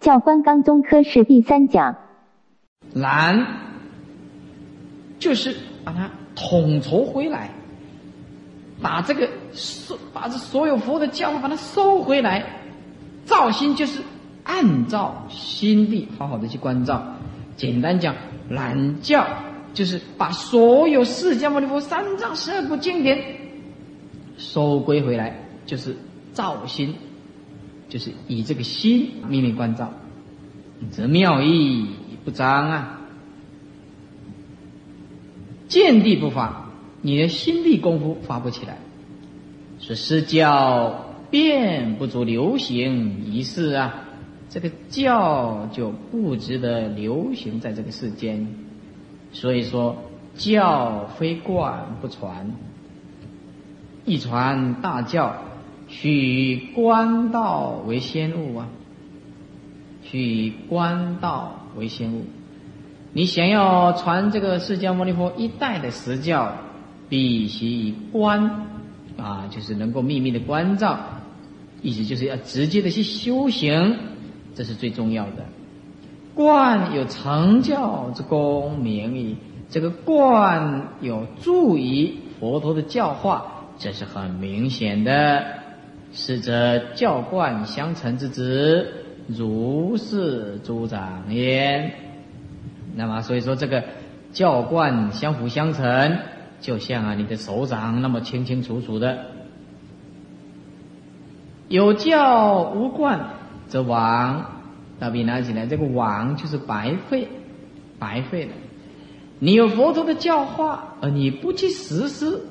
教官纲中科是第三讲。然就是把它统筹回来，把这个收，把这所有佛的教法把它收回来。造心就是按照心地好好的去关照。简单讲，懒教就是把所有释迦牟尼佛三藏十二部经典收归回来，就是造心，就是以这个心秘密关照，则妙义不彰啊。见地不发，你的心地功夫发不起来，是施教便不足流行一事啊。这个教就不值得流行在这个世间，所以说教非贯不传，一传大教，取官道为先物啊，取官道为先物。你想要传这个释迦牟尼佛一代的实教，必须以观啊，就是能够秘密的关照，意思就是要直接的去修行。这是最重要的，观有成教之功名矣。这个观有助于佛陀的教化，这是很明显的。是则教观相承之子，如是诸长焉。那么，所以说这个教观相辅相成，就像啊你的手掌那么清清楚楚的。有教无观。这王，大笔拿起来，这个王就是白费，白费了。你有佛陀的教化，而你不去实施，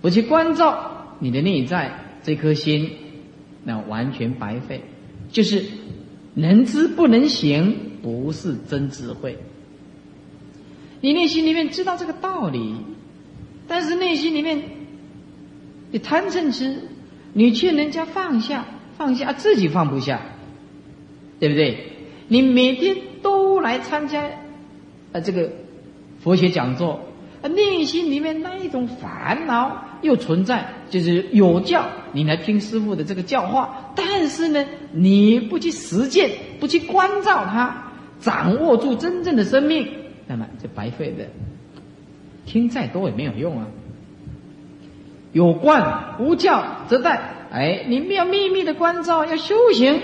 不去关照你的内在这颗心，那完全白费。就是能知不能行，不是真智慧。你内心里面知道这个道理，但是内心里面你贪嗔痴，你劝人家放下。放下自己放不下，对不对？你每天都来参加啊这个佛学讲座，内心里面那一种烦恼又存在，就是有教你来听师傅的这个教化，但是呢你不去实践，不去关照他，掌握住真正的生命，那么就白费的。听再多也没有用啊。有观无教则殆。哎，你们要秘密的关照，要修行，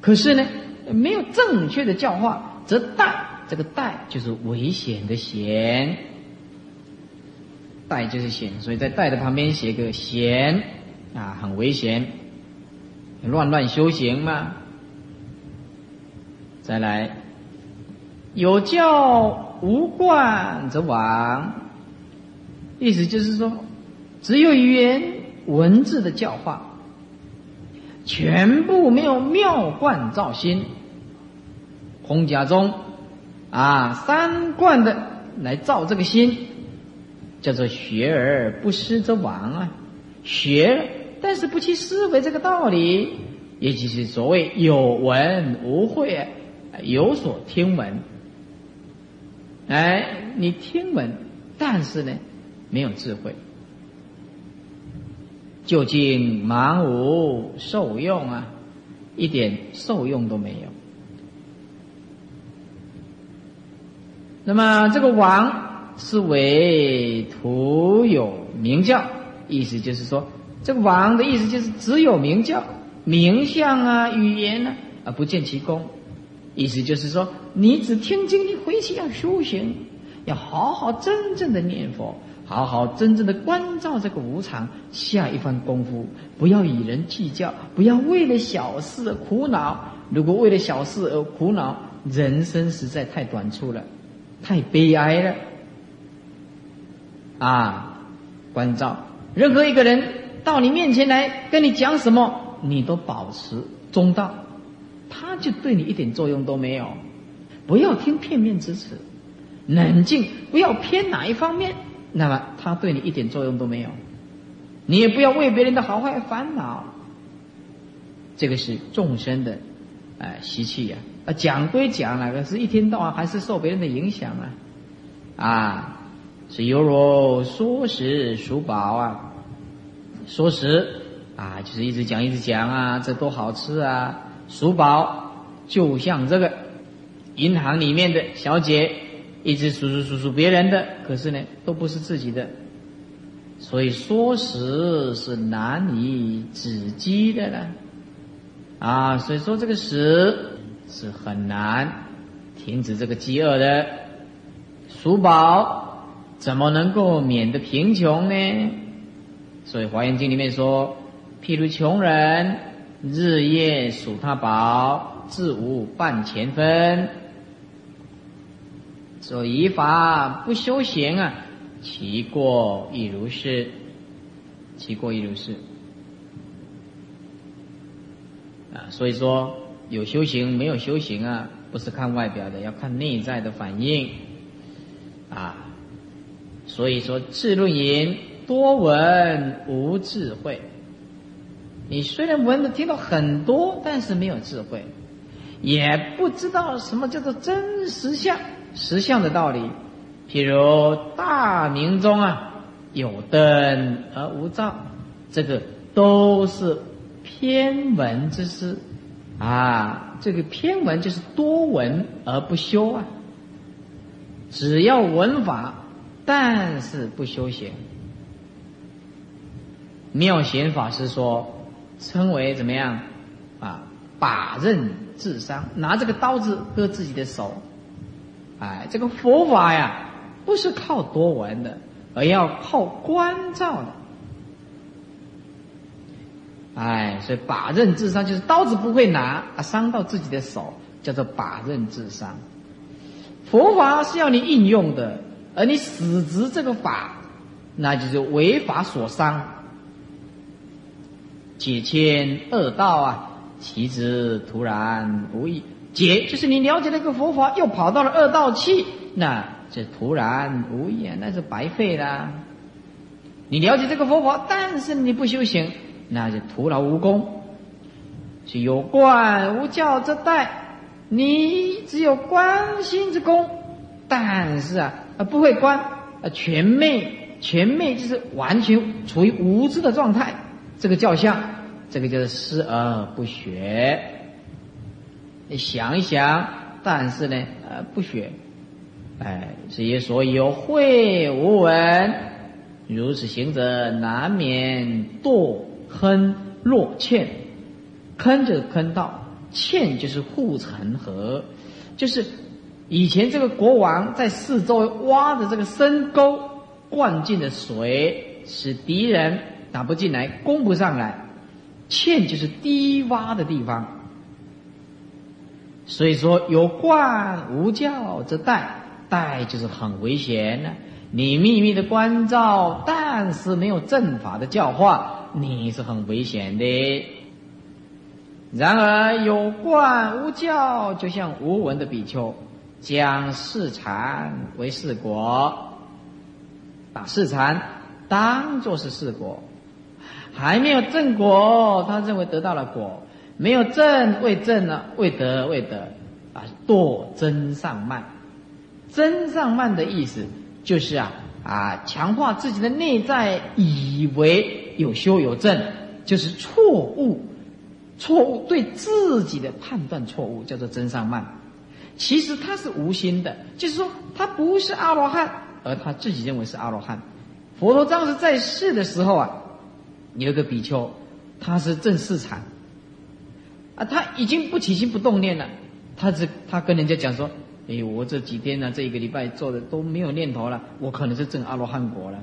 可是呢，没有正确的教化，则殆。这个殆就是危险的险，带就是险，所以在带的旁边写个险啊，很危险，乱乱修行嘛。再来，有教无观则亡，意思就是说，只有语言文字的教化。全部没有妙观照心，空假中啊三观的来照这个心，叫做学而不思则罔啊。学，但是不去思维这个道理，也就是所谓有闻无会，有所听闻。哎，你听闻，但是呢，没有智慧。究竟盲无受用啊，一点受用都没有。那么这个王是为徒有名教，意思就是说，这个王的意思就是只有名教、名相啊、语言呢，而不见其功。意思就是说，你只听经，你回去要修行，要好好真正的念佛。好好真正的关照这个无常，下一番功夫，不要与人计较，不要为了小事而苦恼。如果为了小事而苦恼，人生实在太短促了，太悲哀了。啊，关照任何一个人到你面前来跟你讲什么，你都保持中道，他就对你一点作用都没有。不要听片面之词，冷静，不要偏哪一方面。那么他对你一点作用都没有，你也不要为别人的好坏烦恼。这个是众生的，哎习气呀。啊，讲归讲了，可是一天到晚还是受别人的影响啊。啊，是犹如说食数饱啊，说食啊，就是一直讲一直讲啊，这多好吃啊，数饱就像这个银行里面的小姐，一直数数数数别人的，可是呢，都不是自己的。所以说食是难以止饥的了，啊，所以说这个食是很难停止这个饥饿的。数宝怎么能够免得贫穷呢？所以《华严经》里面说，譬如穷人日夜数他宝，自无半钱分。所以法不修行啊。其过亦如是，其过亦如是。啊，所以说有修行没有修行啊，不是看外表的，要看内在的反应。啊，所以说智论言多闻无智慧。你虽然闻的听到很多，但是没有智慧，也不知道什么叫做真实相、实相的道理。譬如大明中啊，有灯而无照，这个都是偏文之师啊。这个偏文就是多闻而不修啊。只要闻法，但是不修行。妙贤法师说，称为怎么样啊？把刃自伤，拿这个刀子割自己的手。哎，这个佛法呀。不是靠多闻的，而要靠关照的。哎，所以把刃自伤，就是刀子不会拿啊，伤到自己的手，叫做把刃自伤。佛法是要你应用的，而你死执这个法，那就是违法所伤。解迁恶道啊，其之突然无益。解就是你了解那个佛法，又跑到了恶道去，那。这徒然无益，那是白费啦。你了解这个佛法，但是你不修行，那就徒劳无功。是有观无教之代，你只有观心之功，但是啊，啊不会观啊，全昧，全昧就是完全处于无知的状态。这个叫相，这个就是思而不学。你想一想，但是呢，呃，不学。哎，之所以有慧无闻，如此行者难免堕坑落堑。坑就是坑道，堑就是护城河，就是以前这个国王在四周挖的这个深沟，灌进的水，使敌人打不进来，攻不上来。堑就是低洼的地方。所以说，有灌无教之代。带就是很危险呢。你秘密的关照，但是没有正法的教化，你是很危险的。然而有观无教，就像无闻的比丘，将世禅为世果，把世禅当作是世果，还没有正果，他认为得到了果；没有正未正呢，未得未得，啊，堕真上慢。真上慢的意思就是啊啊，强化自己的内在，以为有修有正，就是错误，错误对自己的判断错误，叫做真上慢。其实他是无心的，就是说他不是阿罗汉，而他自己认为是阿罗汉。佛陀当时在世的时候啊，有一个比丘，他是正四禅，啊，他已经不起心不动念了，他是他跟人家讲说。哎，我这几天呢，这一个礼拜做的都没有念头了，我可能是证阿罗汉果了。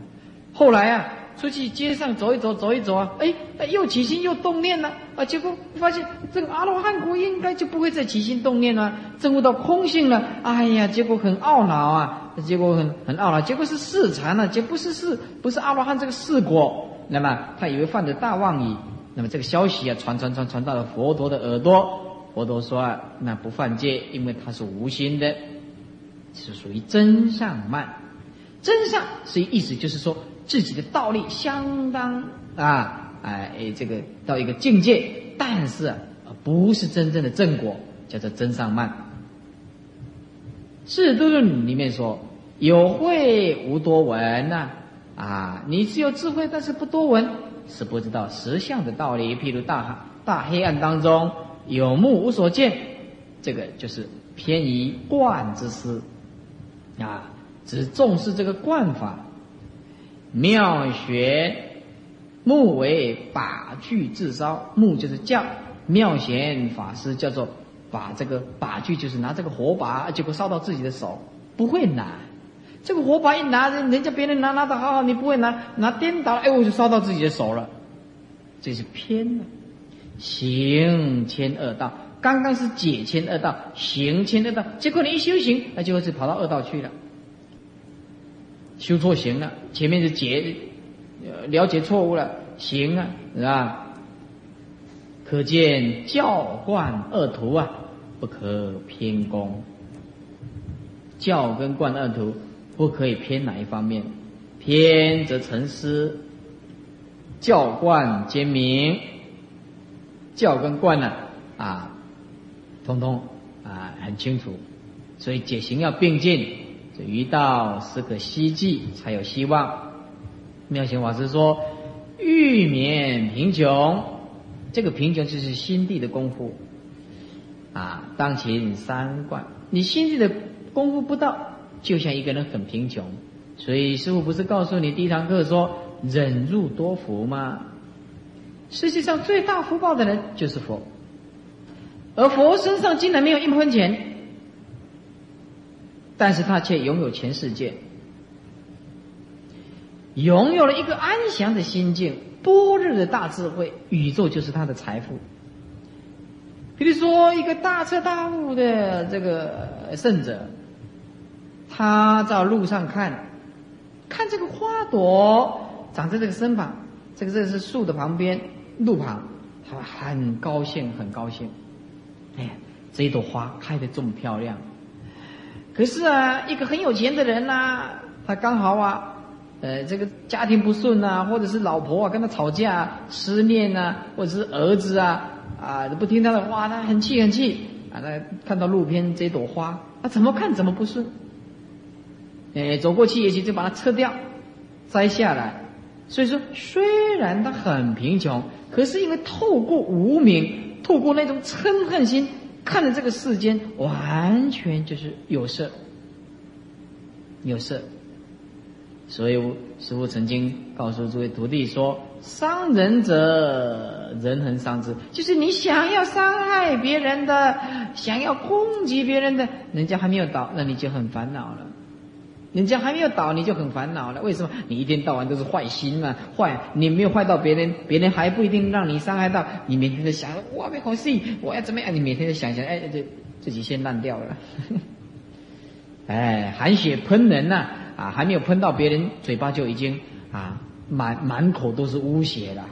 后来啊，出去街上走一走，走一走啊，哎，又起心又动念了啊，结果发现这个阿罗汉果应该就不会再起心动念了，证悟到空性了。哎呀，结果很懊恼啊，结果很很懊恼，结果是四禅了，结不是四，不是阿罗汉这个四果。那么他以为犯的大妄语，那么这个消息啊，传传传传到了佛陀的耳朵。佛陀说啊，那不犯戒，因为他是无心的，是属于真上慢。真上是意思就是说自己的道力相当啊，哎，这个到一个境界，但是，不是真正的正果，叫做真上慢。《世度论》里面说，有慧无多闻呐，啊，你是有智慧，但是不多闻，是不知道实相的道理。譬如大大黑暗当中。有目无所见，这个就是偏移惯之思啊，只重视这个惯法。妙学目为把具自烧，目就是教妙贤法师叫做把这个把具，就是拿这个火把，结果烧到自己的手，不会拿。这个火把一拿，人人家别人拿拿的好好，你不会拿，拿颠倒了，哎，我就烧到自己的手了，这是偏了。行千恶道，刚刚是解千恶道，行千恶道，结果你一修行，那就是跑到恶道去了。修错行了，前面是解，了解错误了，行啊，是吧？可见教观二途啊，不可偏功。教跟观二途不可以偏哪一方面，偏则成失。教观兼明，教跟观呢啊，通通啊很清楚，所以解行要并进。这遇到是个希冀，才有希望。妙贤法师说：“欲免贫穷，这个贫穷就是心地的功夫啊。当前三观，你心地的功夫不到，就像一个人很贫穷。所以师傅不是告诉你第一堂课说忍辱多福吗？世界上最大福报的人就是佛，而佛身上竟然没有一分钱。”但是他却拥有全世界，拥有了一个安详的心境、多日的大智慧，宇宙就是他的财富。比如说，一个大彻大悟的这个圣者，他在路上看，看这个花朵长在这个身旁，这个这是树的旁边，路旁，他很高兴，很高兴。哎呀，这一朵花开的这么漂亮。可是啊，一个很有钱的人呐，他刚好啊，呃，这个家庭不顺呐，或者是老婆啊跟他吵架、失恋呐，或者是儿子啊啊不听他的话，他很气很气啊。他看到路边这朵花，他怎么看怎么不顺，哎，走过去也许就把它撤掉、摘下来。所以说，虽然他很贫穷，可是因为透过无名，透过那种嗔恨心。看着这个世间，完全就是有色，有色。所以师父曾经告诉诸位徒弟说：“伤人者，人恒伤之。”就是你想要伤害别人的，想要攻击别人的，人家还没有到，那你就很烦恼了。人家还没有倒，你就很烦恼了。为什么？你一天到晚都是坏心嘛，坏，你没有坏到别人，别人还不一定让你伤害到。你每天在想，我没好事，我要怎么样？你每天在想想，哎，这自己先烂掉了。哎，含血喷人呐，啊，还没有喷到别人，嘴巴就已经啊，满满口都是污血了。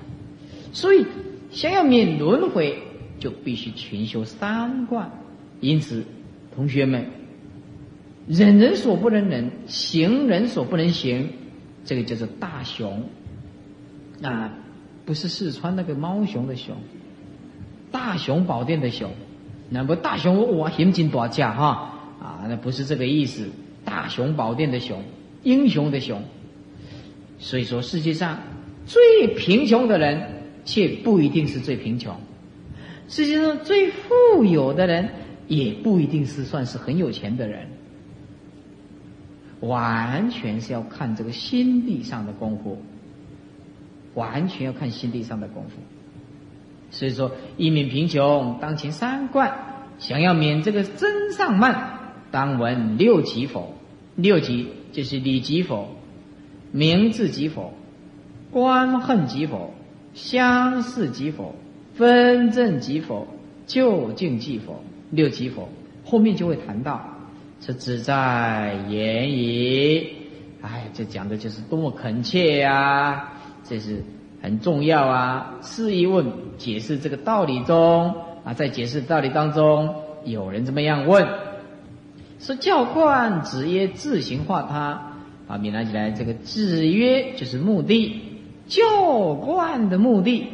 所以，想要免轮回，就必须勤修三观。因此，同学们。忍人所不能忍，行人所不能行，这个叫做大雄。啊，不是四川那个猫熊的熊，大雄宝殿的熊。那不大雄哇，行进多架哈啊，那不是这个意思。大雄宝殿的熊，英雄的熊。所以说，世界上最贫穷的人，却不一定是最贫穷；世界上最富有的人，也不一定是算是很有钱的人。完全是要看这个心地上的功夫，完全要看心地上的功夫。所以说，一免贫穷，当前三观；想要免这个真上慢，当闻六级否？六级就是理即否，名字即否，观恨即否，相似即否，分正即否，究竟即否？六级否，后面就会谈到。这只在言语，哎，这讲的就是多么恳切呀！这是很重要啊。试一问，解释这个道理中啊，在解释道理当中，有人这么样问：说教观子曰自行化他啊，闽南起来，这个子曰就是目的，教观的目的，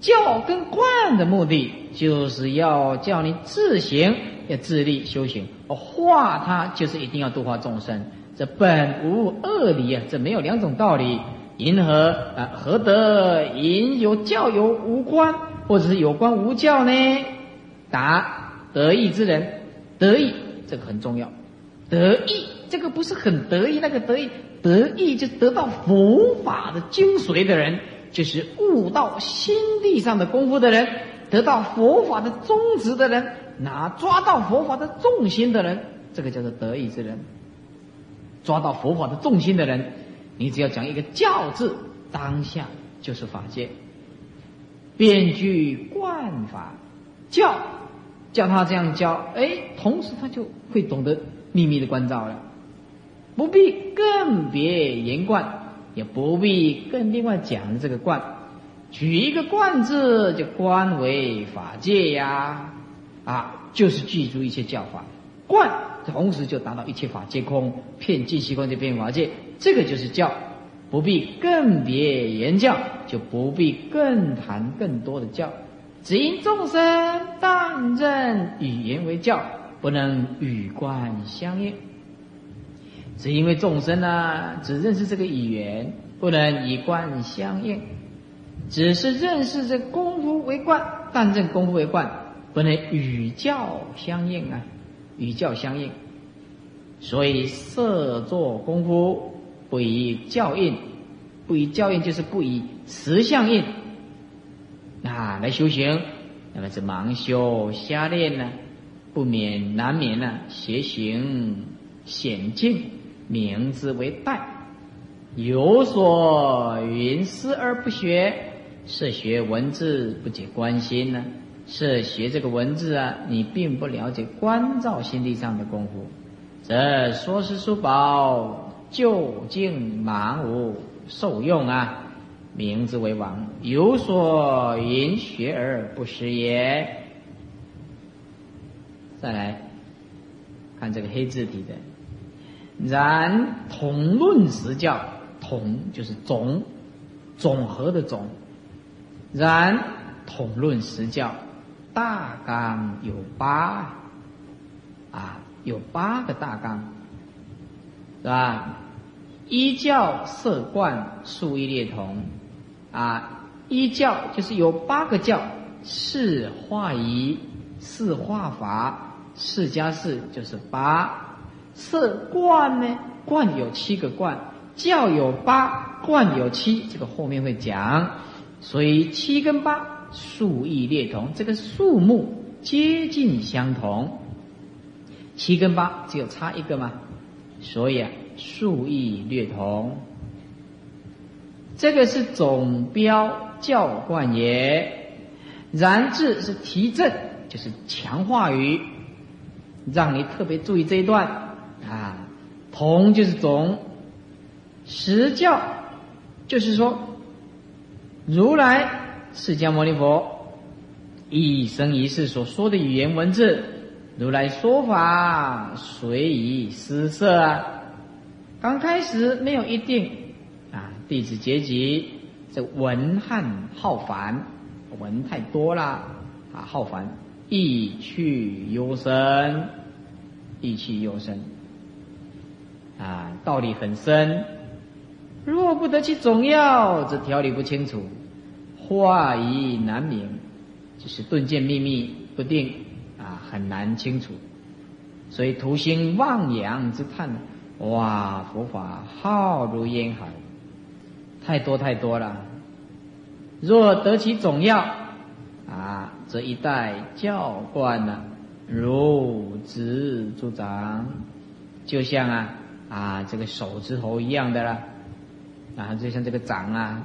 教跟观的目的，就是要叫你自行。要自立修行，化他就是一定要度化众生，这本无二理啊，这没有两种道理。因何啊？何得因有教有无关，或者是有关无教呢？答：得意之人得意这个很重要，得意这个不是很得意，那个得意得意就得到佛法的精髓的人，就是悟到心地上的功夫的人，得到佛法的宗旨的人，拿抓到佛法的重心的人，这个叫做得意之人。抓到佛法的重心的人，你只要讲一个教字，当下就是法界。遍具观法教，叫他这样教，哎，同时他就会懂得秘密的关照了，不必更别言观，也不必更另外讲这个观，举一个观字就观为法界呀，啊，就是记住一切教法，观同时就达到一切法皆空，遍尽虚空就变法界，这个就是教。不必更别言教，就不必更谈更多的教。只因众生但认语言为教，不能与观相应。只因为众生呢，只认识这个语言，不能以观相应。只是认识这功夫为冠，但认功夫为冠，不能与教相应啊，与教相应。所以设作功夫。不以教应，不以教应就是不以实相应啊来修行，那么是盲修瞎练呢，不免难免呢邪行险境，名之为殆。有所云思而不学，是学文字不解关心呢？是学这个文字啊，你并不了解关照心地上的功夫，这说是书宝。究竟盲无受用啊！名之为王，有所云学而不识也。再来看这个黑字体的，然统论实教，统就是总，总和的总。然统论实教，大纲有八，啊，有八个大纲。是吧？一教色观数一列同，啊，一教就是有八个教，四化仪，四化法，四加四就是八。色观呢？观有七个观，教有八，观有七，这个后面会讲。所以七跟八数义列同，这个数目接近相同。七跟八只有差一个吗？所以啊，数义略同。这个是总标教贯也。然字是提振，就是强化语，让你特别注意这一段啊。同就是总，实教就是说，如来释迦牟尼佛一生一世所说的语言文字。如来说法随以施设啊，刚开始没有一定啊，弟子结集这文汉浩繁，文太多了啊，浩繁，意趣幽深，意气幽深啊，道理很深，若不得其总要，则条理不清楚，话疑难明，就是顿见秘密不定啊。很难清楚，所以徒兴望洋之叹。哇，佛法浩如烟海，太多太多了。若得其总要，啊，则一代教官呢，如指助长，就像啊啊这个手指头一样的啦，啊，就像这个掌啊。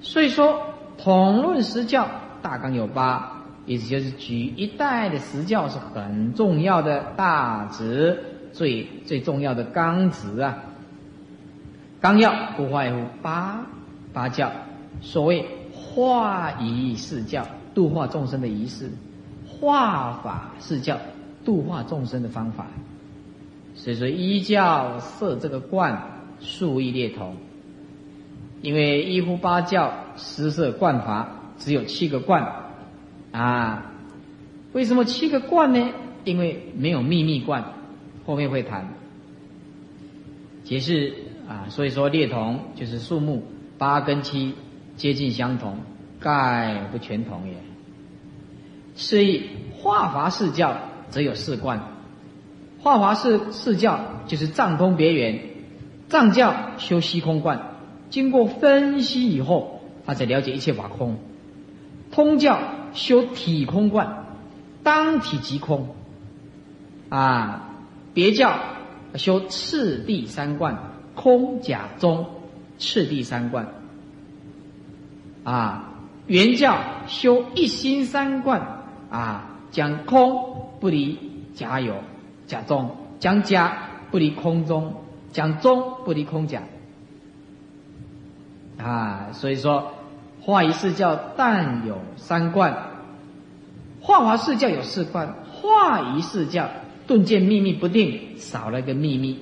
所以说，统论实教大纲有八。意思就是举一代的实教是很重要的大旨，最最重要的纲旨啊。纲要不外乎八八教，所谓化仪释教，度化众生的仪式；化法释教，度化众生的方法。所以说一教设这个观，数义列同。因为一呼八教施设观法，只有七个观。啊，为什么七个观呢？因为没有秘密观，后面会谈解释啊。所以说列同就是数目八跟七接近相同，概不全同也。所以化法四教则有四观。化华四四教就是藏通别圆，藏教修虚空观，经过分析以后，他才了解一切法空。通教修体空观，当体即空。啊，别教修次第三观，空假中次第三观。啊，原教修一心三观，啊，讲空不离假有假中，讲假不离空中，讲中不离空假。啊，所以说，化一四教但有三观，化华四教有四观，化一四教顿见秘密不定，少了一个秘密，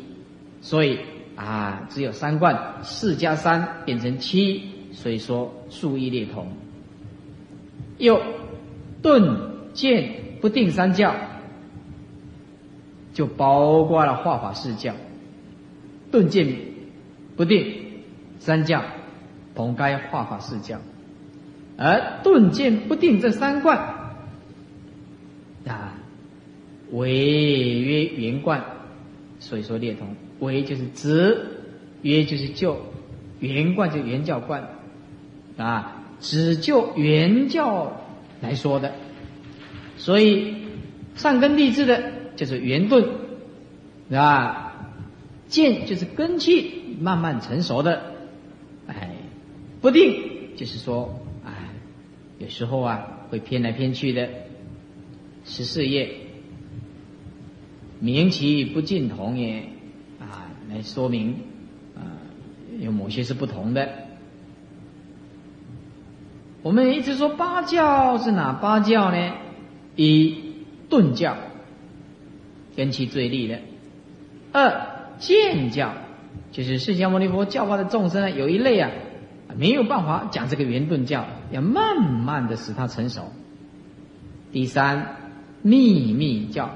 所以啊，只有三观，四加三变成七。所以说，数义列同。又顿见不定三教，就包括了化法四教。顿见不定三教，同该化法四教。而顿见不定这三观啊，为曰圆观，所以说列同。为就是直，约就是就，圆观就圆教观。啊，只就原教来说的，所以上根立志的就是圆顿，啊，见就是根气慢慢成熟的，不定就是说，啊，有时候啊会偏来偏去的。十四页，明其不尽同也，啊，来说明啊，有某些是不同的。我们一直说八教是哪八教呢？一顿教，根气最利的；二见教，就是释迦牟尼佛教化的众生呢，有一类啊，没有办法讲这个圆顿教，要慢慢的使它成熟。第三秘密教，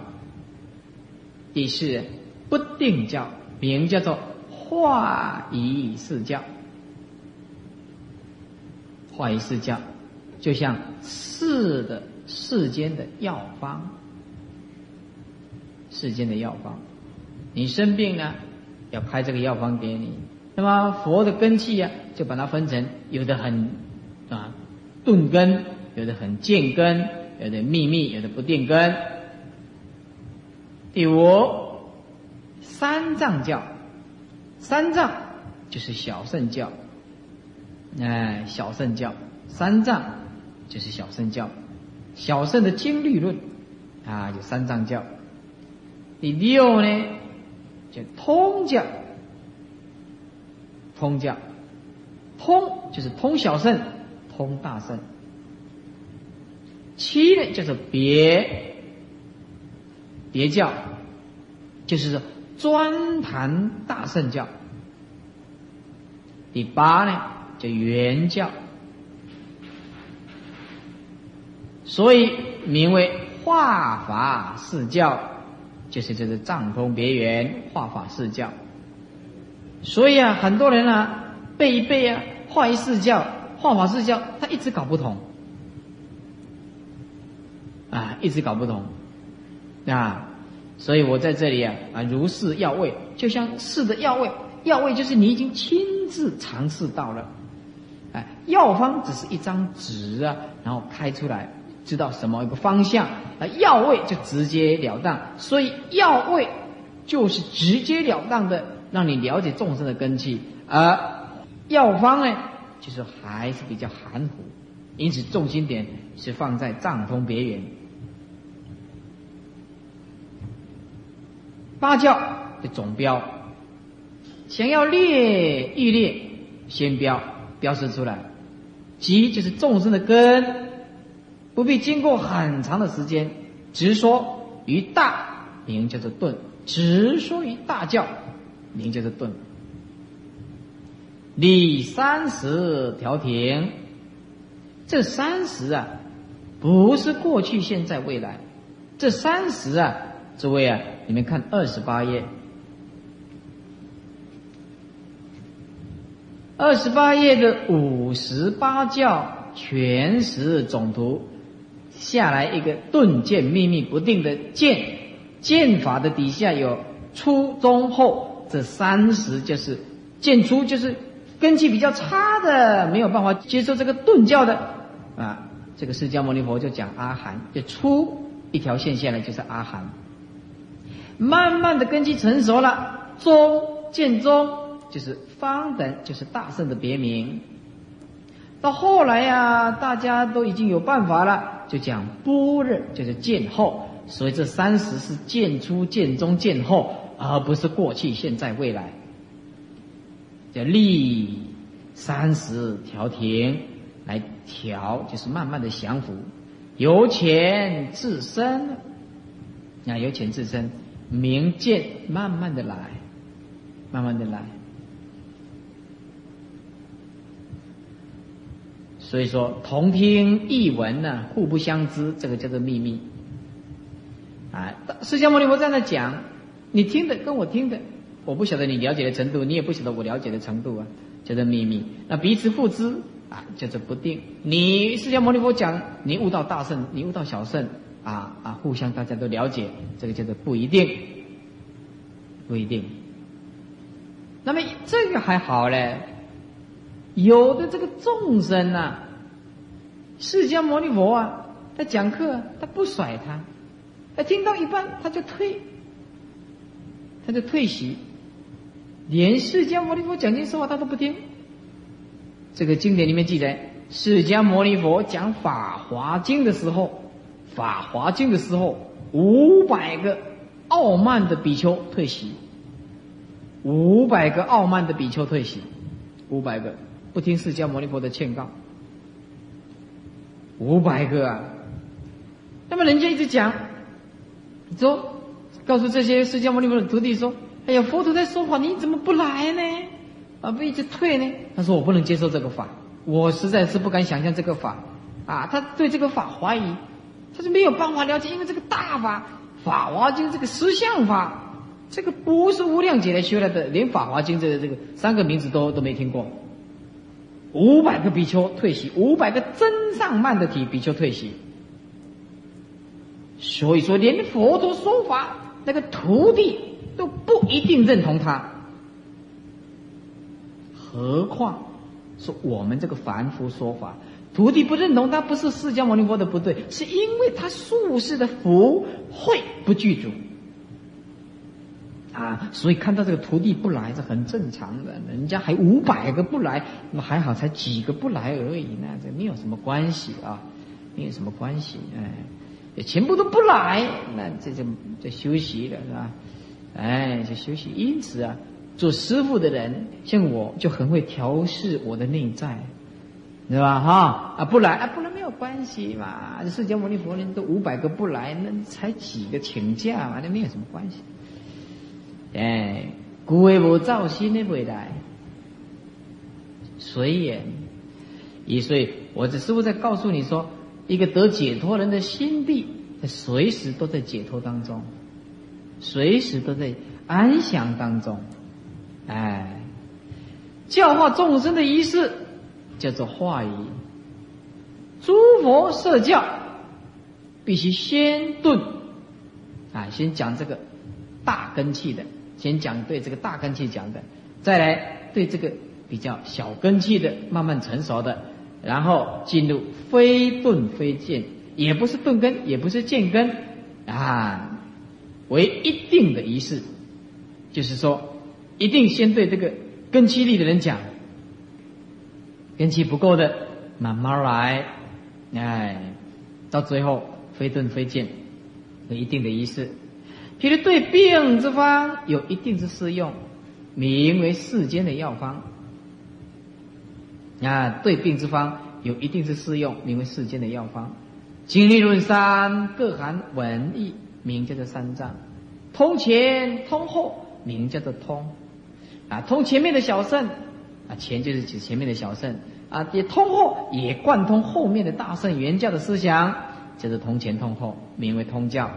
第四不定教，名叫做化仪四教。化一四教，就像世的世间的药方，世间的药方，你生病呢，要开这个药方给你。那么佛的根器啊，就把它分成有的很啊钝根，有的很健根，有的秘密，有的不定根。第五，三藏教，三藏就是小圣教。哎，小圣教三藏就是小圣教，小圣的经律论啊，有三藏教。第六呢，叫通教，通教，通就是通小圣，通大圣。七呢，叫做别别教，就是说专谈大圣教。第八呢？叫原教，所以名为化法四教，就是这个藏通别圆化法四教。所以啊，很多人啊背一背啊，化一四教、化法四教，他一直搞不懂啊，一直搞不懂啊。所以我在这里啊啊，如是药味，就像是的药味，药味就是你已经亲自尝试到了。药方只是一张纸啊，然后开出来，知道什么一个方向啊？药味就直截了当，所以药味就是直截了当的让你了解众生的根气，而药方呢，就是还是比较含糊，因此重心点是放在藏通别圆。八教的总标，想要列欲列，先标标示出来。即就是众生的根，不必经过很长的时间，直说于大名叫做顿，直说于大教名叫做顿。立三十条庭，这三十啊，不是过去、现在、未来，这三十啊，诸位啊，你们看二十八页。二十八页的五十八教全实总图，下来一个顿渐秘密不定的渐，剑法的底下有初中后这三十，就是渐初就是根基比较差的，没有办法接受这个顿教的啊。这个释迦牟尼佛就讲阿含，就初一条线下来就是阿含，慢慢的根基成熟了，中渐中就是方等，就是大圣的别名。到后来呀，大家都已经有办法了，就讲般若，就是渐后。所以这三十是渐初、渐中、渐后，而不是过去、现在、未来。叫立三十调停来调，就是慢慢的降伏，由浅至深，啊，由浅至深，明见慢慢的来，慢慢的来。所以说，同听异闻呢，互不相知，这个叫做秘密。啊，释迦牟尼佛在那讲，你听的跟我听的，我不晓得你了解的程度，你也不晓得我了解的程度啊，叫做秘密。那彼此互知啊，叫做不定。你释迦牟尼佛讲，你悟到大圣，你悟到小圣，啊啊，互相大家都了解，这个叫做不一定，不一定。那么这个还好嘞。有的这个众生呐，释迦牟尼佛啊，他讲课他不甩他，他听到一半他就退，他就退席，连释迦牟尼佛讲经说话他都不听。这个经典里面记载，释迦牟尼佛讲《法华经》的时候，《法华经》的时候，五百个傲慢的比丘退席，五百个傲慢的比丘退席，五百个。不听释迦牟尼佛的劝告，五百个啊！那么人家一直讲，说告诉这些释迦牟尼佛的徒弟说：“哎呀，佛陀在说法，你怎么不来呢？啊，不一直退呢？”他说：“我不能接受这个法，我实在是不敢想象这个法啊！他对这个法怀疑，他是没有办法了解，因为这个大法《法华经》这个实相法，这个不是无量劫来修来的，连《法华经》这个这个三个名字都都没听过。”五百个比丘退席，五百个真上慢的体比丘退席。所以说，连佛陀说法，那个徒弟都不一定认同他，何况是我们这个凡夫说法，徒弟不认同他，不是释迦牟尼佛的不对，是因为他术士的福慧不具足。啊，所以看到这个徒弟不来，是很正常的。人家还五百个不来，那还好，才几个不来而已，那这没有什么关系啊，没有什么关系。哎，全部都不来，那这就就休息了，是吧？哎，就休息。因此啊，做师傅的人，像我就很会调试我的内在，对吧？哈啊，不来啊，不来没有关系嘛。释迦牟尼佛人都五百个不来，那才几个请假嘛，那没有什么关系。哎，古为无造新的未来，随缘。也所以，我这师傅在告诉你说，一个得解脱人的心地，在随时都在解脱当中，随时都在安详当中。哎，教化众生的仪式叫做化仪。诸佛设教，必须先顿，啊，先讲这个大根器的。先讲对这个大根器讲的，再来对这个比较小根器的慢慢成熟的，然后进入非钝非渐，也不是钝根，也不是渐根，啊，为一定的仪式，就是说，一定先对这个根气力的人讲，根气不够的慢慢来，哎，到最后非钝非渐，有一定的仪式。譬如对病之方有一定之适用，名为世间的药方。啊，对病之方有一定是适用，名为世间的药方。经历论三，各含文义，名叫做三藏。通前通后，名叫做通。啊，通前面的小圣，啊，前就是指前面的小圣。啊，也通后也贯通后面的大圣原教的思想，叫做通前通后，名为通教。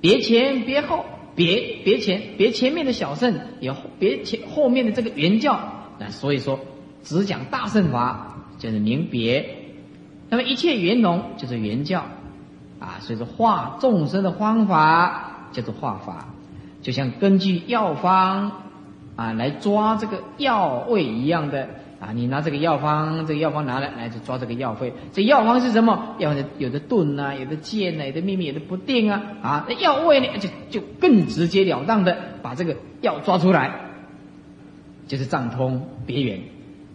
别前别后，别别前别前面的小圣，也别前后面的这个原教，那所以说只讲大圣法，就是明别，那么一切圆融就是圆教，啊，所以说化众生的方法叫做化法，就像根据药方啊来抓这个药味一样的啊，你拿这个药方，这个药方拿来来就抓这个药味，这药方是什么？药的有的钝啊，有的尖啊，有的秘密，有的不定啊，啊，那药味呢就就更直截了当的把这个药抓出来，就是藏通别圆，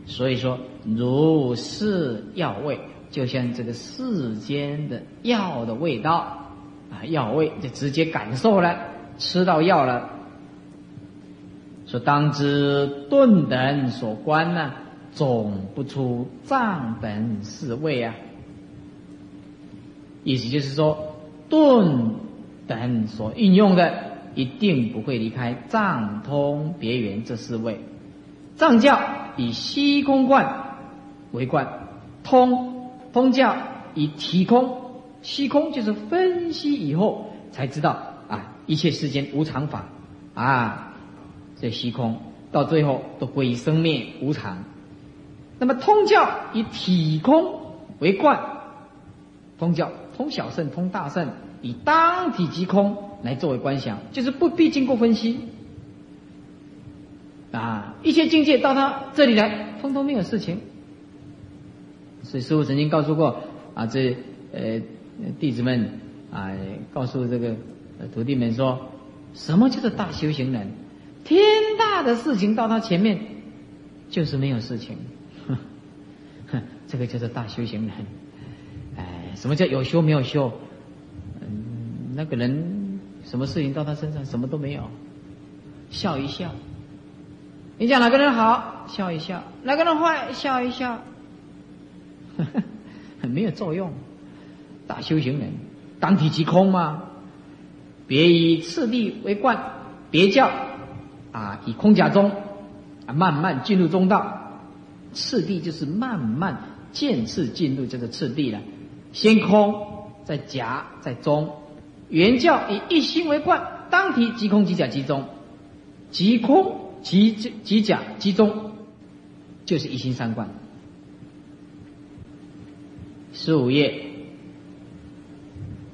所以说如是药味。就像这个世间的药的味道啊，药味就直接感受了，吃到药了。说当知顿等所观呢，总不出藏本四味啊。意思就是说，顿等所运用的，一定不会离开藏通别圆这四味。藏教以虚空观为观，通。通教以体空，虚空就是分析以后才知道啊，一切世间无常法啊，这虚空到最后都归于生灭无常。那么通教以体空为观，通教通小圣通大圣，以当体即空来作为观想，就是不必经过分析啊，一切境界到他这里来，通通没有事情。所以师父曾经告诉过啊，这呃弟子们啊，告诉这个徒弟们说，什么叫做大修行人？天大的事情到他前面，就是没有事情，哼，这个叫做大修行人。哎，什么叫有修没有修？嗯，那个人什么事情到他身上什么都没有，笑一笑。你讲哪个人好，笑一笑；哪个人坏，笑一笑。很没有作用，大修行人，当体即空嘛？别以次第为冠，别教啊，以空假中啊，慢慢进入中道。次第就是慢慢渐次进入这个次第了。先空，再假，再中。原教以一心为冠，当体即空即假即中，即空即即假即中，就是一心三观。十五页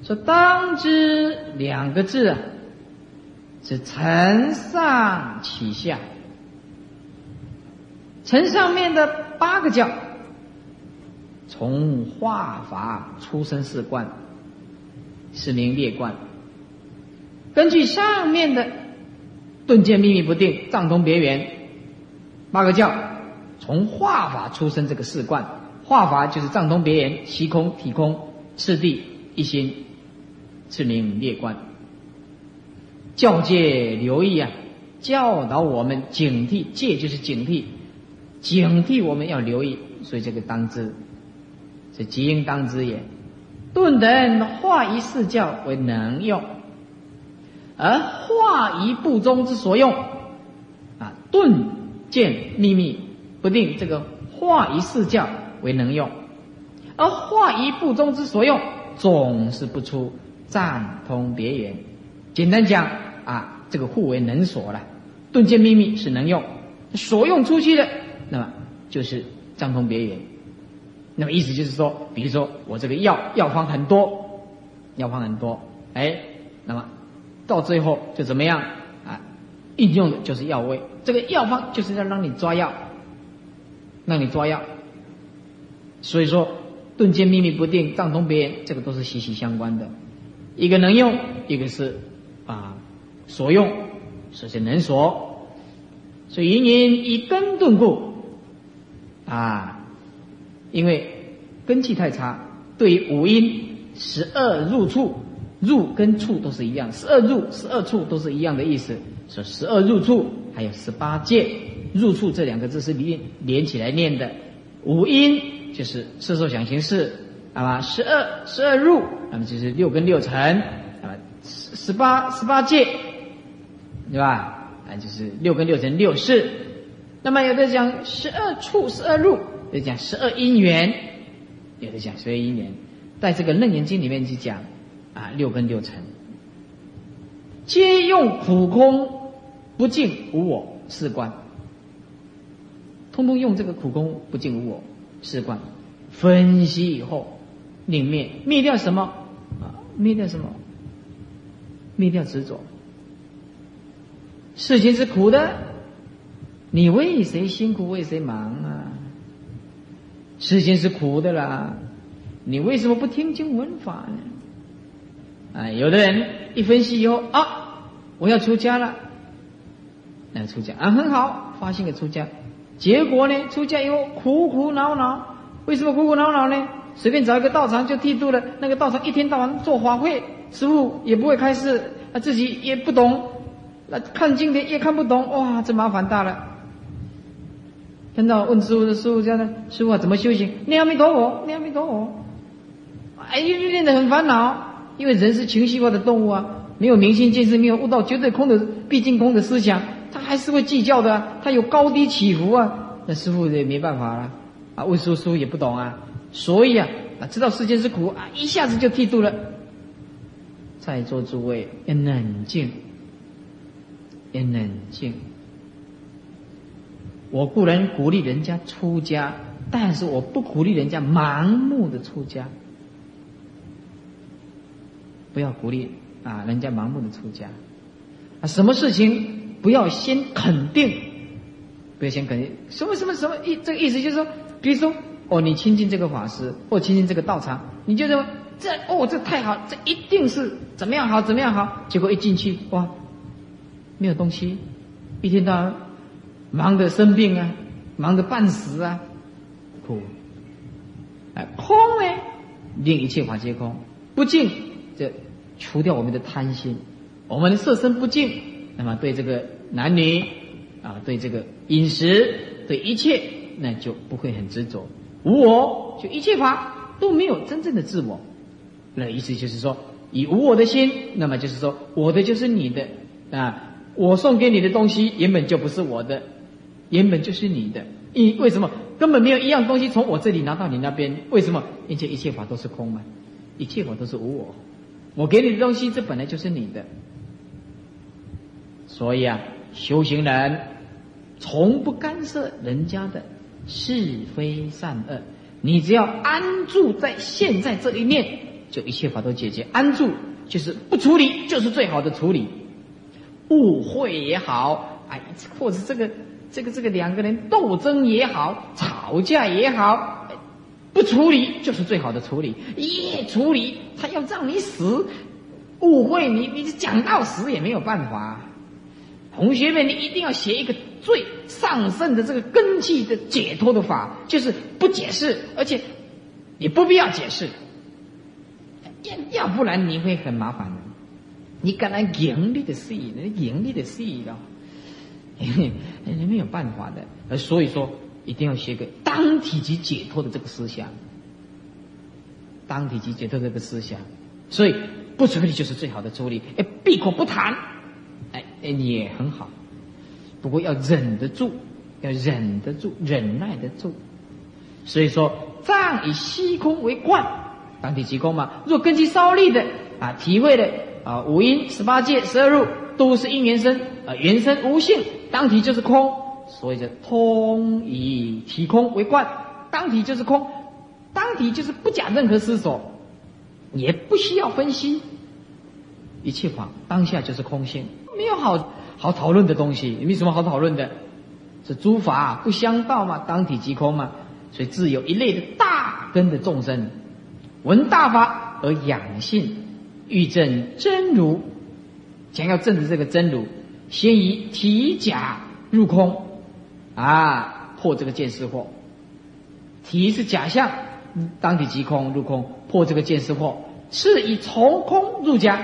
说：“当知两个字啊，是承上启下。承上面的八个教，从化法出生四观，是名列观。根据上面的顿渐秘密不定、藏通别圆八个教，从化法出生这个四观。”化法就是藏通别言，虚空体空次第一心，是名列观。教戒留意啊，教导我们警惕，戒就是警惕，警惕我们要留意，所以这个当知，是即应当知也。顿等化一四教为能用，而化一不中之所用啊，顿见秘密不定，这个化一四教。为能用，而化一不中之所用，总是不出暂通别圆。简单讲啊，这个互为能所了。顿见秘密是能用，所用出去的，那么就是暂通别圆。那么意思就是说，比如说我这个药药方很多，药方很多，哎，那么到最后就怎么样啊？应用的就是药味，这个药方就是要让你抓药，让你抓药。所以说，顿间秘密不定，藏通别言，这个都是息息相关的。一个能用，一个是啊所用，首先能所。所以因因以根顿故啊，因为根气太差，对于五阴十二入处，入跟处都是一样，十二入十二处都是一样的意思。说十二入处，还有十八界入处这两个字是连连起来念的，五音。就是色受想行识，那么十二十二入，那么就是六根六尘，那么十十八十八界，对吧？啊，就是六根六尘六识。那么有的讲十二处十二入，有的讲十二因缘，有的讲十二因缘，在这个楞严经里面去讲啊，六根六尘，皆用苦空不净无我四观，通通用这个苦空不净无我。事观分析以后，令灭，灭掉什么？啊，灭掉什么？灭掉执着。事情是苦的，你为谁辛苦为谁忙啊？事情是苦的啦，你为什么不听经闻法呢？啊，有的人一分析以后啊，我要出家了，那出家啊很好，发心的出家，结果呢，出家以后苦苦恼恼，为什么苦苦恼恼呢？随便找一个道场就剃度了，那个道场一天到晚做法会，师傅也不会开示，啊自己也不懂，那看经典也看不懂，哇，这麻烦大了。看到问师傅的师傅这样的师傅啊，怎么修行？念阿弥陀佛，念阿弥陀佛，哎，又练得很烦恼。因为人是情绪化的动物啊，没有明心见性，没有悟到绝对空的毕竟空的思想，他还是会计较的啊，他有高低起伏啊。那师傅也没办法了，啊，问叔叔也不懂啊，所以啊，啊，知道世间是苦啊，一下子就剃度了。在座诸位要冷静，要冷静。我固然鼓励人家出家，但是我不鼓励人家盲目的出家。不要鼓励啊，人家盲目的出家。啊，什么事情不要先肯定，不要先肯定，什么什么什么意，这个意思就是说，比如说哦，你亲近这个法师或亲近这个道场，你就认为这哦这太好，这一定是怎么样好怎么样好，结果一进去哇，没有东西，一天到晚忙得生病啊，忙得半死啊，苦，哎空呢，令一切法皆空，不净这。除掉我们的贪心，我们的色身不净，那么对这个男女啊，对这个饮食，对一切，那就不会很执着。无我，就一切法都没有真正的自我。那意思就是说，以无我的心，那么就是说，我的就是你的啊。我送给你的东西原本就不是我的，原本就是你的。因为什么？根本没有一样东西从我这里拿到你那边。为什么？因为一切法都是空嘛，一切法都是无我。我给你的东西，这本来就是你的，所以啊，修行人从不干涉人家的是非善恶，你只要安住在现在这一念，就一切法都解决。安住就是不处理，就是最好的处理。误会也好，哎，或者这个这个这个两个人斗争也好，吵架也好。不处理就是最好的处理，一处理他要让你死，误会你，你讲到死也没有办法。同学们，你一定要写一个最上圣的这个根气的解脱的法，就是不解释，而且也不必要解释，要要不然你会很麻烦的。你敢来盈利的事，那盈利的事了，你没有办法的。所以说。一定要写个当体即解脱的这个思想，当体即解脱这个思想，所以不处理就是最好的处理。哎，闭口不谈，哎哎也很好，不过要忍得住，要忍得住，忍耐得住。所以说，藏以虚空为观，当体即空嘛。若根基稍立的啊，体会的啊，五阴十八界十二入都是因缘生啊，缘生无性，当体就是空。所以叫通以体空为观，当体就是空，当体就是不讲任何思索，也不需要分析，一切法当下就是空性，没有好好讨论的东西，也没什么好讨论的，是诸法不相道嘛，当体即空嘛，所以自有一类的大根的众生，闻大法而养性，欲证真如，想要证的这个真如，先以体假入空。啊，破这个见识惑，体是假象，当体即空，入空，破这个见识惑，是以从空入假，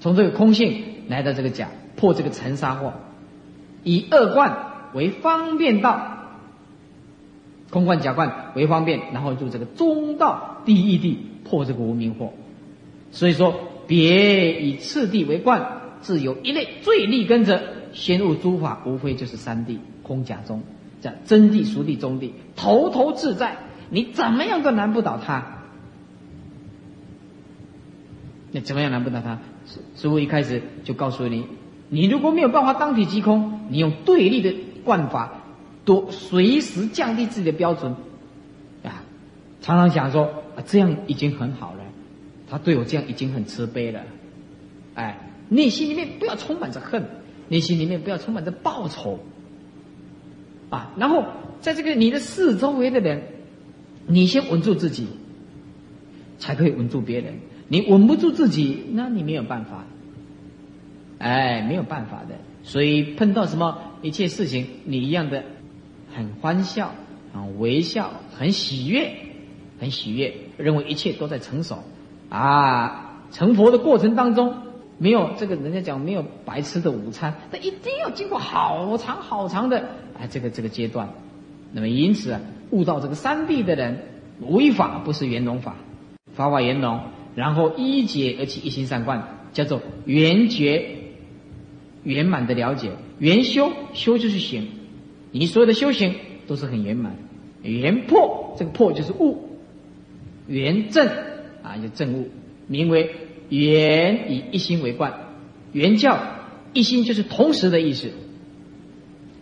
从这个空性来到这个假，破这个尘沙惑，以二观为方便道，空观假观为方便，然后入这个中道第一地，破这个无明惑。所以说，别以次第为观，自有一类最利根者，先入诸法，无非就是三谛。空假中，叫真谛、熟谛、中谛，头头自在，你怎么样都难不倒他。你怎么样难不倒他？师师傅一开始就告诉你，你如果没有办法当体即空，你用对立的惯法，多随时降低自己的标准啊。常常想说，啊，这样已经很好了，他对我这样已经很慈悲了，哎，内心里面不要充满着恨，内心里面不要充满着报仇，啊，然后在这个你的四周围的人，你先稳住自己，才可以稳住别人。你稳不住自己，那你没有办法，哎，没有办法的。所以碰到什么一切事情，你一样的很欢笑，很微笑，很喜悦。很喜悦，认为一切都在成熟，啊，成佛的过程当中，没有这个人家讲没有白吃的午餐，那一定要经过好长好长的哎这个这个阶段，那么因此啊，悟到这个三谛的人，唯法不是圆融法，法法圆融，然后一解而起一心三观，叫做圆觉圆满的了解，圆修修就是行，你所有的修行都是很圆满，圆破这个破就是悟。圆正啊，就正悟，名为原以一心为观，原教一心就是同时的意思，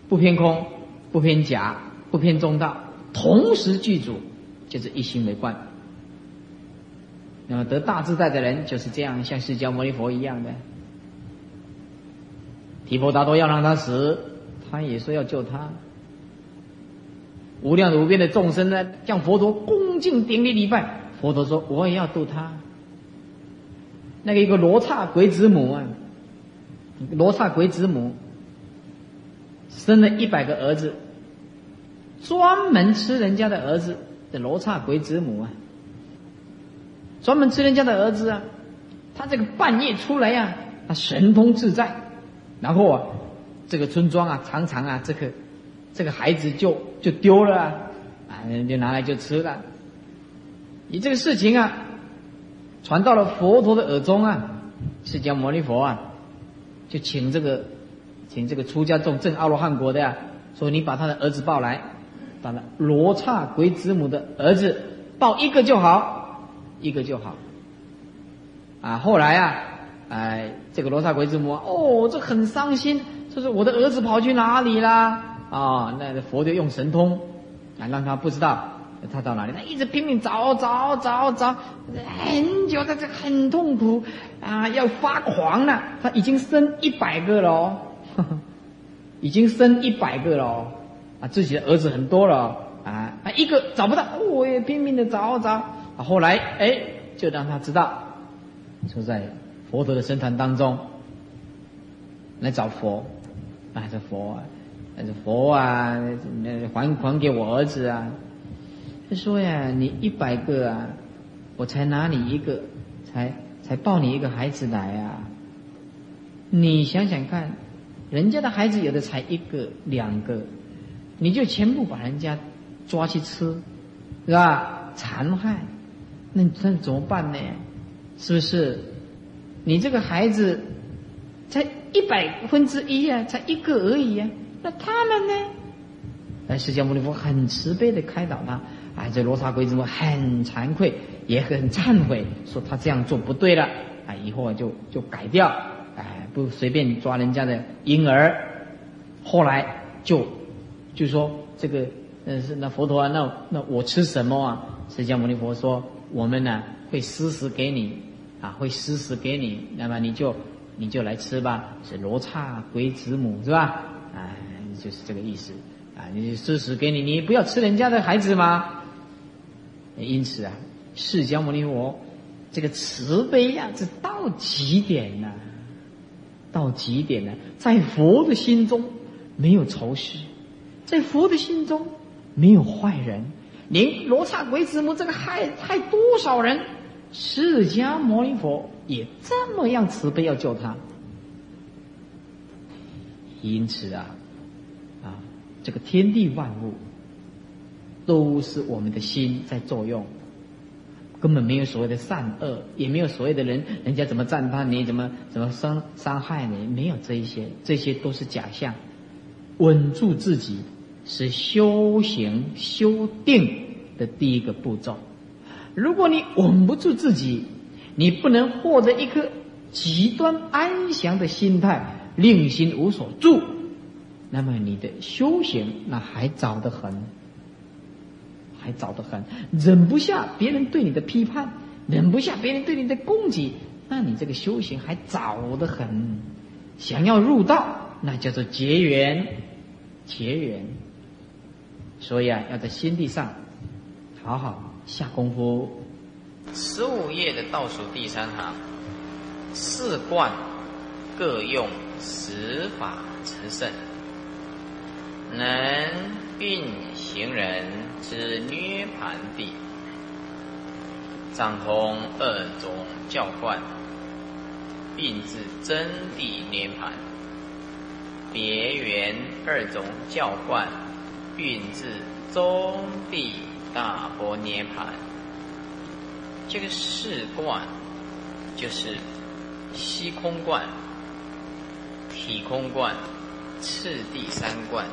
不偏空，不偏假，不偏中道，同时具足，就是一心为观。那么得大自在的人就是这样，像释迦牟尼佛一样的，提婆达多要让他死，他也说要救他。无量无边的众生呢，向佛陀恭敬顶礼礼拜。佛陀说：“我也要度他。”那个一个罗刹鬼子母啊，罗刹鬼子母生了一百个儿子，专门吃人家的儿子的罗刹鬼子母啊，专门吃人家的儿子啊。他这个半夜出来呀，他神通自在，然后啊，这个村庄啊，常常啊，这个。这个孩子就就丢了啊，啊，就拿来就吃了。你这个事情啊，传到了佛陀的耳中啊，释迦牟尼佛啊，就请这个，请这个出家众证阿罗汉国的呀，说你把他的儿子抱来，把那罗刹鬼子母的儿子抱一个就好，一个就好。啊，后来啊，哎，这个罗刹鬼子母哦，这很伤心，说是我的儿子跑去哪里啦？啊，那佛就用神通啊，让他不知道他到哪里，他一直拼命找找找找，很久，他这很痛苦啊，要发狂了。他已经生一百个了哦，已经生一百个了哦，啊，自己的儿子很多了啊，啊，一个找不到，我也拼命的找找。啊，后来哎，就让他知道，就在佛陀的僧团当中来找佛，啊，这佛。那这佛啊，那还还给我儿子啊！他说呀，你一百个啊，我才拿你一个，才才抱你一个孩子来啊！你想想看，人家的孩子有的才一个两个，你就全部把人家抓去吃，是吧？残害，那那怎么办呢？是不是？你这个孩子才一百分之一啊，才一个而已啊！那他们呢？哎，释迦牟尼佛很慈悲的开导他，哎，这罗刹鬼子母很惭愧，也很忏悔，说他这样做不对了，哎，以后就就改掉，哎，不随便抓人家的婴儿。后来就就说这个，呃，是那佛陀啊，那那我吃什么啊？释迦牟尼佛说，我们呢会施食给你，啊，会施食给你，那么你就你就来吃吧，是罗刹鬼子母是吧？哎。就是这个意思，啊，你施食给你，你不要吃人家的孩子吗？因此啊，释迦牟尼佛这个慈悲呀，是到极点呐，到极点了，在佛的心中没有仇视，在佛的心中没有坏人，连罗刹鬼子母这个害害多少人，释迦牟尼佛也这么样慈悲要救他，因此啊啊。这个天地万物都是我们的心在作用，根本没有所谓的善恶，也没有所谓的人，人家怎么赞叹你，怎么怎么伤伤害你，没有这一些，这些都是假象。稳住自己是修行修定的第一个步骤。如果你稳不住自己，你不能获得一颗极端安详的心态，令心无所住。那么你的修行那还早得很，还早得很，忍不下别人对你的批判，忍不下别人对你的攻击，那你这个修行还早得很。想要入道，那叫做结缘，结缘。所以啊，要在心地上好好下功夫。十五页的倒数第三行，四观各用十法成圣，能运行人之涅盘地，掌通二种教观，并至真谛涅盘，别圆二种教观，运至中地大波涅盘。这个四观就是虚空观、体空观、次第三观、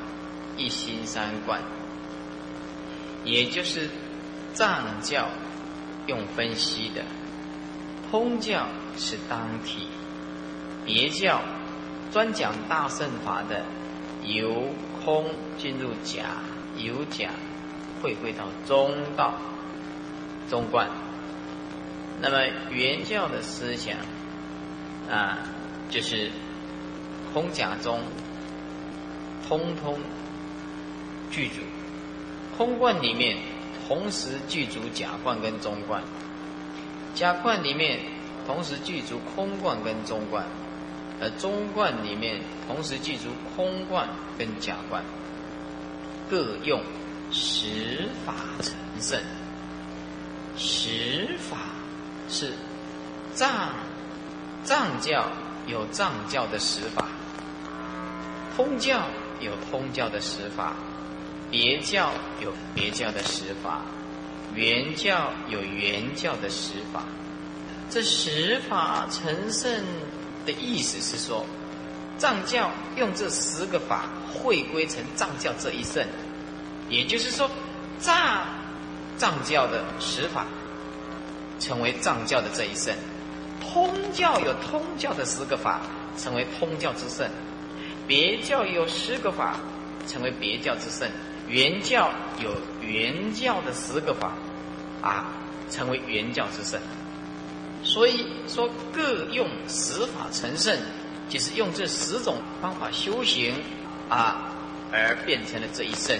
一心三观，也就是藏教用分析的，通教是当体，别教专讲大乘法的，由空进入假，由假会归到中道。中观。那么原教的思想啊，就是空假中通通具足，空观里面同时具足假观跟中观，假观里面同时具足空观跟中观，而中观里面同时具足空观跟假观，各用十法成圣，十法。是藏藏教有藏教的十法，通教有通教的十法，别教有别教的十法，原教有原教的十法。这十法成圣的意思是说，藏教用这十个法汇归成藏教这一圣，也就是说，藏藏教的十法。成为藏教的这一圣，通教有通教的十个法，成为通教之圣；别教有十个法，成为别教之圣；原教有原教的十个法，啊，成为原教之圣。所以说，各用十法成圣，就是用这十种方法修行啊，而变成了这一圣。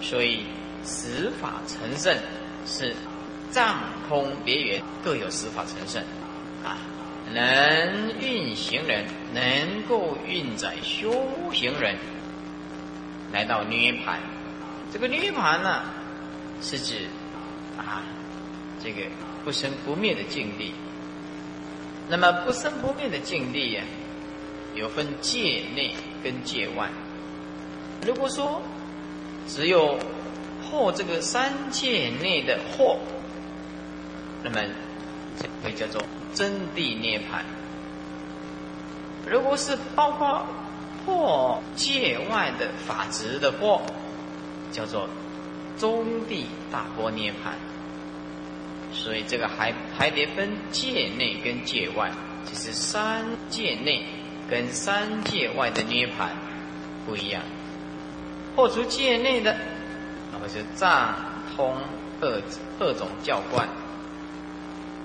所以十法成圣是。藏空别圆各有十法成圣，啊，能运行人能够运载修行人来到涅盘。这个涅盘呢，是指啊这个不生不灭的境地。那么不生不灭的境地呀，有分界内跟界外。如果说只有破这个三界内的惑。那么，这会叫做真谛涅盘。如果是包括破界外的法执的破，叫做中地大波涅盘。所以这个还还得分界内跟界外，就是三界内跟三界外的涅盘不一样。破除界内的，那么是藏通二二种教观。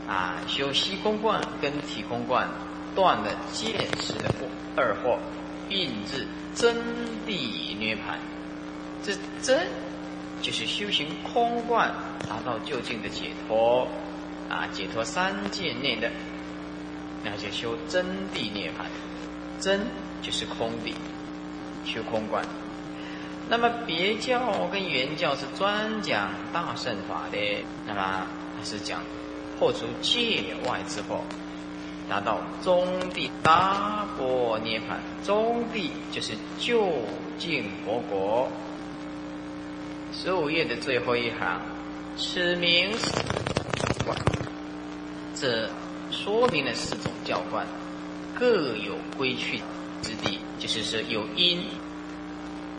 啊，修虚空观跟体空观，断了见识的二惑，并至真谛涅盘。这真就是修行空观，达到究竟的解脱。啊，解脱三界内的，那就修真谛涅槃。真就是空谛，修空观。那么别教跟原教是专讲大乘法的，那么它是讲。破除界外之后，达到中地大波涅槃。中地就是就近佛国。十五页的最后一行，此名观，这说明了四种教观各有归去之地，就是说有因，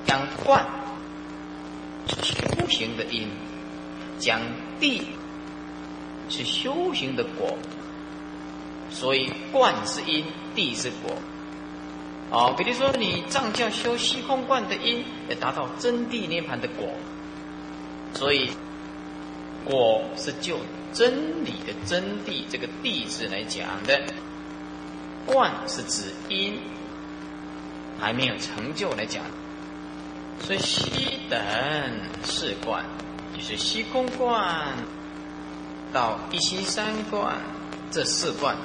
讲观是修行的因，讲地。是修行的果，所以观是因，地是果。哦，比如说你藏教修虚空观的因，也达到真谛涅盘的果。所以果是就真理的真谛这个谛字来讲的，观是指因，还没有成就来讲。所以西等四观，就是西空观到一心三观这四观，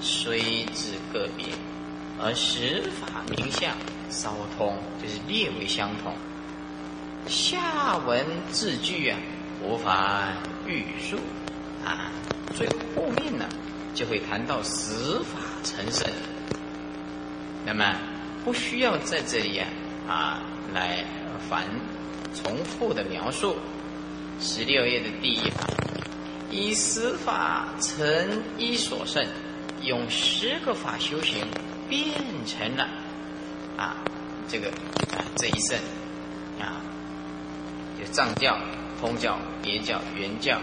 虽至个别，而实法名相稍通，就是略为相同。下文字句啊，无法预述啊，最后面呢，就会谈到实法成圣。那么不需要在这里啊啊来反重复的描述。十六页的第一行，以十法成一所圣，用十个法修行变成了啊这个啊这一圣啊。藏教、通教、别教、原教，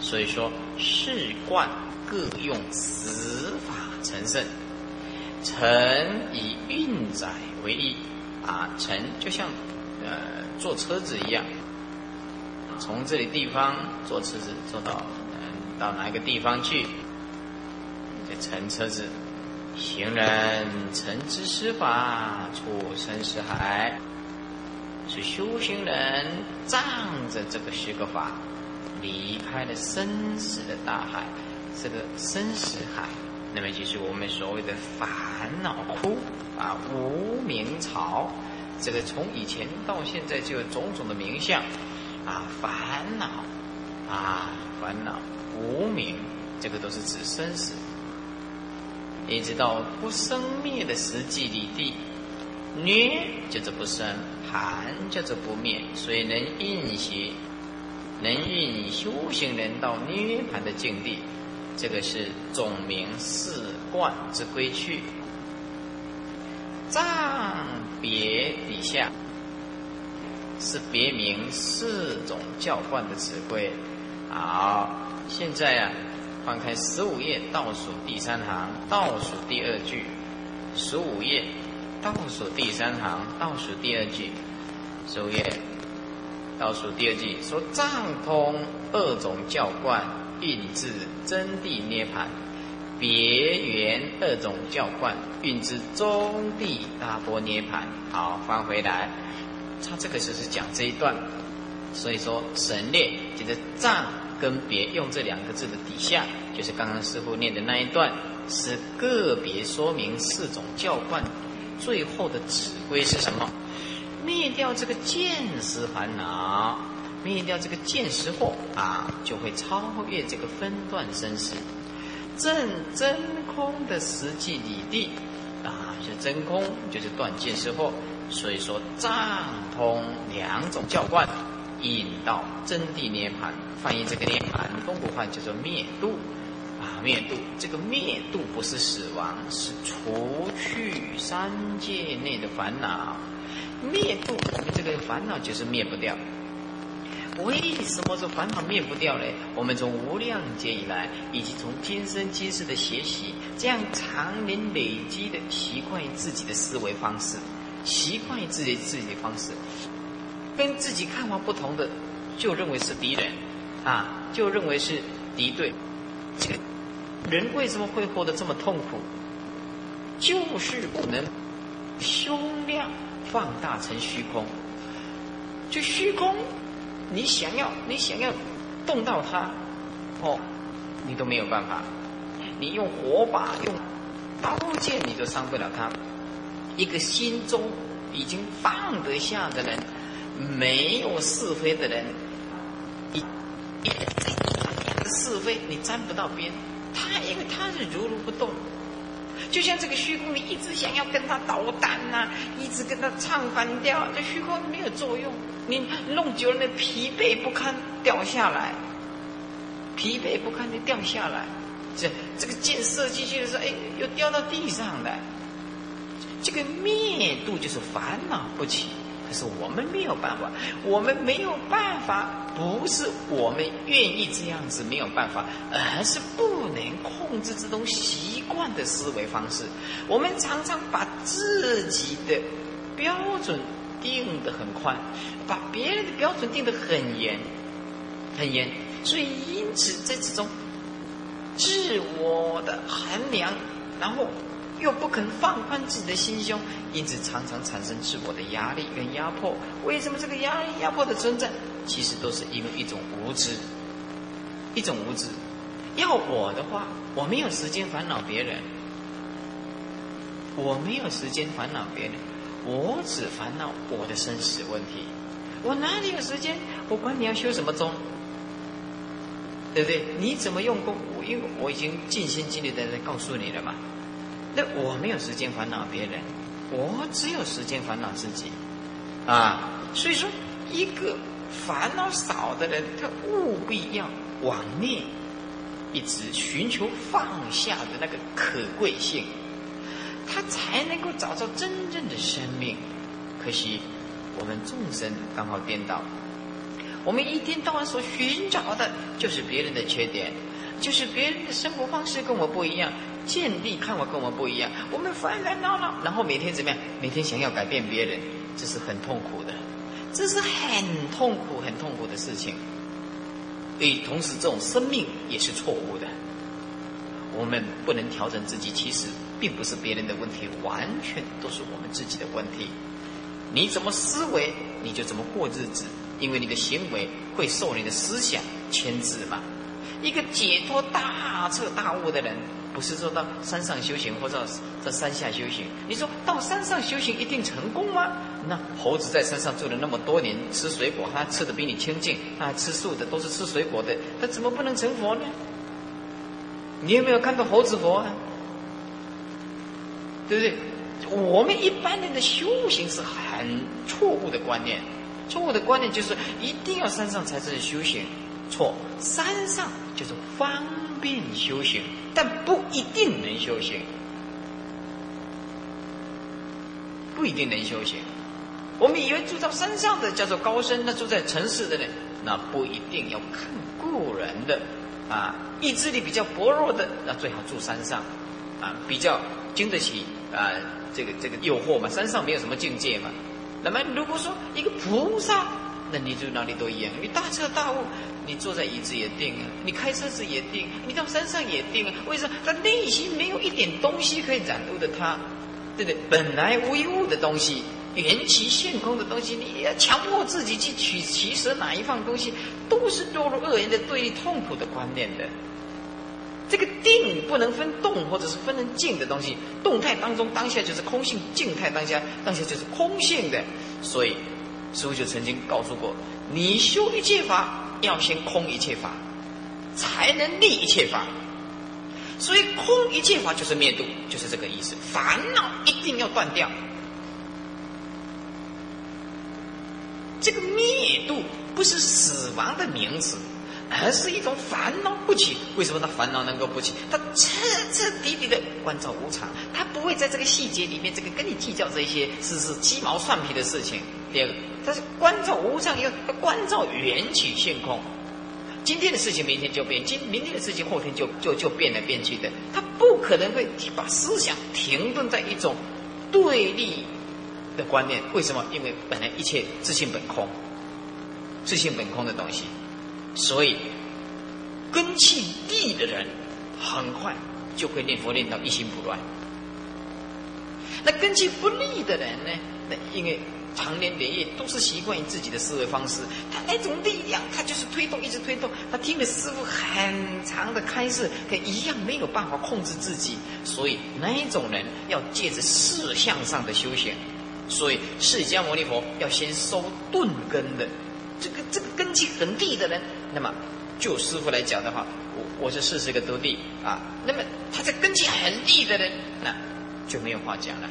所以说世观各用十法成圣。成以运载为例，啊，成就像呃坐车子一样，从这里地方坐车子坐到嗯到哪一个地方去，就乘车子。行人乘之施法，出生死海。是修行人仗着这个十个法，离开了生死的大海，这个生死海，那么就是我们所谓的烦恼窟啊，无名槽。这个从以前到现在就有种种的名相啊，烦恼啊，烦恼无名，这个都是指生死，一直到不生灭的实际里地，涅就是不生。盘叫做不灭，所以能引习，能引修行人到涅盘的境地，这个是总名四观之归去。藏别底下是别名四种教观的指挥。好，现在啊，翻开十五页倒数第三行，倒数第二句，十五页。倒数第三行，倒数第二句，首页倒数第二句说：“藏通二种教观，运至真谛涅盘；别圆二种教观，运至中地大波涅盘。”好，翻回来，他这个就是讲这一段，所以说省略，就是藏跟别用这两个字的底下，就是刚刚师傅念的那一段，是个别说明四种教观。最后的指挥是什么？灭掉这个见识烦恼，灭掉这个见识惑啊，就会超越这个分段生死，证真空的实际理地啊，是真空，就是断见识惑。所以说，藏通两种教观，引到真谛涅盘。翻译这个涅盘，中国话叫做灭度。啊，灭度这个灭度不是死亡，是除去三界内的烦恼。灭度，我们这个烦恼就是灭不掉。为什么说烦恼灭不掉呢？我们从无量劫以来，以及从今生今世的学习，这样常年累积的习惯于自己的思维方式，习惯于自己自己的方式，跟自己看法不同的，就认为是敌人，啊，就认为是敌对，这个。人为什么会活得这么痛苦？就是不能胸量放大成虚空。就虚空，你想要你想要动到它，哦，你都没有办法。你用火把用刀剑，你都伤不了它。一个心中已经放得下的人，没有是非的人，一一是非你沾不到边。他因为他是如如不动，就像这个虚空，你一直想要跟他捣蛋呐，一直跟他唱反调，这虚空没有作用。你弄久了，那疲惫不堪掉下来，疲惫不堪就掉下来。这这个箭射进去的时候，哎，又掉到地上来。这个灭度就是烦恼不起。是我们没有办法，我们没有办法，不是我们愿意这样子没有办法，而是不能控制这种习惯的思维方式。我们常常把自己的标准定得很宽，把别人的标准定得很严，很严。所以因此在这种自我的衡量，然后又不肯放宽自己的心胸，因此常常产生自我的压力跟压迫。为什么这个压力压迫的存在？其实都是因为一种无知，一种无知。要我的话，我没有时间烦恼别人，我没有时间烦恼别人，我只烦恼我的生死问题。我哪里有时间？我管你要修什么宗，对不对？你怎么用功？我因为我已经尽心尽力的在告诉你了嘛。那我没有时间烦恼别人，我只有时间烦恼自己啊。所以说，一个烦恼少的人，他务必要往内。一直寻求放下的那个可贵性，他才能够找到真正的生命。可惜我们众生刚好颠倒，我们一天到晚所寻找的就是别人的缺点，就是别人的生活方式跟我不一样，见地看我跟我们不一样，我们烦烦恼恼，然后每天怎么样？每天想要改变别人，这是很痛苦的，这是很痛苦、很痛苦的事情。所以，同时这种生命也是错误的。我们不能调整自己，其实并不是别人的问题，完全都是我们自己的问题。你怎么思维，你就怎么过日子，因为你的行为会受你的思想牵制嘛。一个解脱大彻大悟的人。不是说到山上修行或者在山下修行，你说到山上修行一定成功吗？那猴子在山上住了那么多年，吃水果，他吃的比你清净，他吃素的，都是吃水果的，他怎么不能成佛呢？你有没有看到猴子佛啊？对不对？我们一般人的修行是很错误的观念，错误的观念就是一定要山上才是修行，错，山上就是方。便修行，但不一定能修行，不一定能修行。我们以为住在山上的叫做高僧，那住在城市的人，那不一定要看故人的啊。意志力比较薄弱的，那最好住山上啊，比较经得起啊这个这个诱惑嘛。山上没有什么境界嘛。那么如果说一个菩萨，那你就哪里都一样，你大彻大悟。你坐在椅子也定啊，你开车子也定，你到山上也定啊。为什么？他内心没有一点东西可以染污的他，对不对？本来无一物的东西，缘起现空的东西，你要强迫自己去取其舍哪一方东西，都是堕入恶人的对立痛苦的观念的。这个定不能分动或者是分成静的东西，动态当中当下就是空性，静态当下当下就是空性的。所以师父就曾经告诉过，你修一切法。要先空一切法，才能立一切法。所以空一切法就是灭度，就是这个意思。烦恼一定要断掉。这个灭度不是死亡的名词，而是一种烦恼不起。为什么他烦恼能够不起？他彻彻底底的关照无常，他不会在这个细节里面这个跟你计较这些是是鸡毛蒜皮的事情。第二个，他是观照无常，要观照缘起现空。今天的事情明天就变，今明天的事情后天就就就变来变去的。他不可能会把思想停顿在一种对立的观念。为什么？因为本来一切自性本空，自性本空的东西，所以根气利的人很快就会念佛念到一心不乱。那根气不利的人呢？那因为。长年累月都是习惯于自己的思维方式，他那种力量，他就是推动，一直推动。他听了师傅很长的开示，可一样没有办法控制自己。所以那一种人要借着事相上的修行。所以释迦牟尼佛要先收钝根的，这个这个根基很低的人，那么就师傅来讲的话，我我是四十个徒弟啊，那么他在根基很低的人，那就没有话讲了。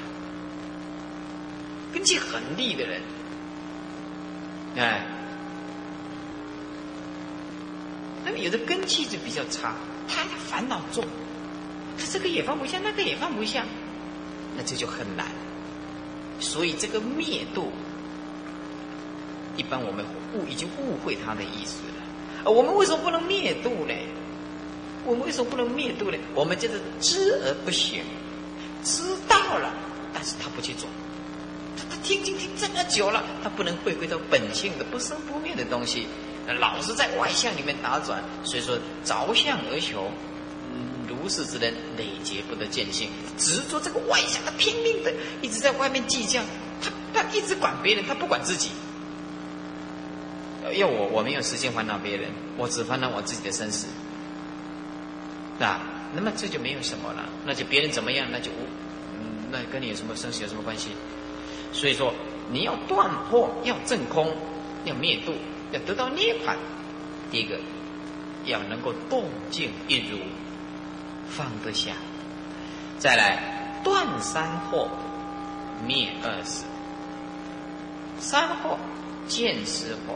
根基很利的人，哎，那么有的根气就比较差，他的烦恼重，他这个也放不下，那个也放不下，那这就很难。所以这个灭度，一般我们误已经误会他的意思了。我们为什么不能灭度呢？我们为什么不能灭度呢？我们就是知而不行，知道了，但是他不去做。他听经听这么久了，他不能回归到本性的不生不灭的东西，老是在外相里面打转，所以说着相而求，如是之人累劫不得见性，执着这个外相，他拼命的一直在外面计较，他他一直管别人，他不管自己。要我我没有时间烦恼别人，我只烦恼我自己的生死，啊，那么这就没有什么了，那就别人怎么样，那就，嗯，那跟你有什么生死有什么关系？所以说你要断破，要正空，要灭度，要得到涅槃。第一个要能够动静一如，放得下；再来断三惑，灭二死。三惑见识惑。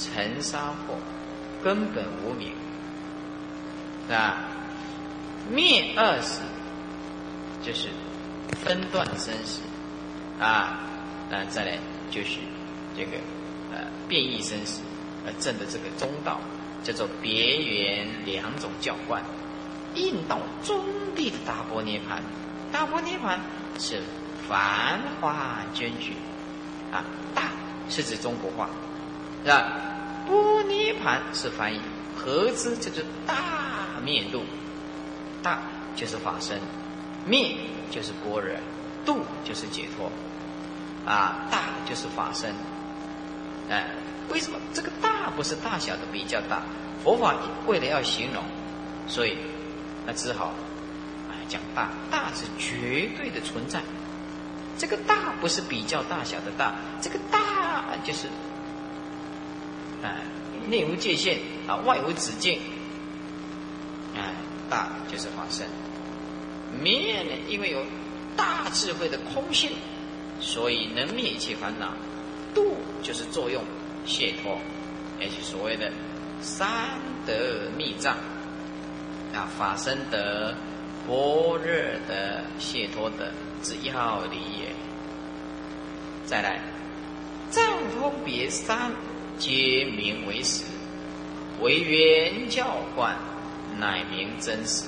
尘沙惑，根本无明，是吧？灭二死，就是分断生死，啊，那再来就是这个呃变异生死，呃证的这个中道，叫做别圆两种教观，应到中地的大波涅盘，大波涅盘是繁花娟举，啊，大是指中国话。是吧？波涅盘是翻译，合之就是大灭度，大就是法身，灭就是般若，度就是解脱，啊，大就是法身，哎，为什么这个大不是大小的比较大？佛法为了要形容，所以那只好啊讲大，大是绝对的存在，这个大不是比较大小的大，这个大就是。哎，内无界限啊，外无止境。哎，大就是法身。灭呢，因为有大智慧的空性，所以能灭一切烦恼。度就是作用解脱，也是所谓的三德密藏啊，法身德、般若的解脱的之要理也。再来，藏通别三。皆名为实，为圆教观，乃名真实。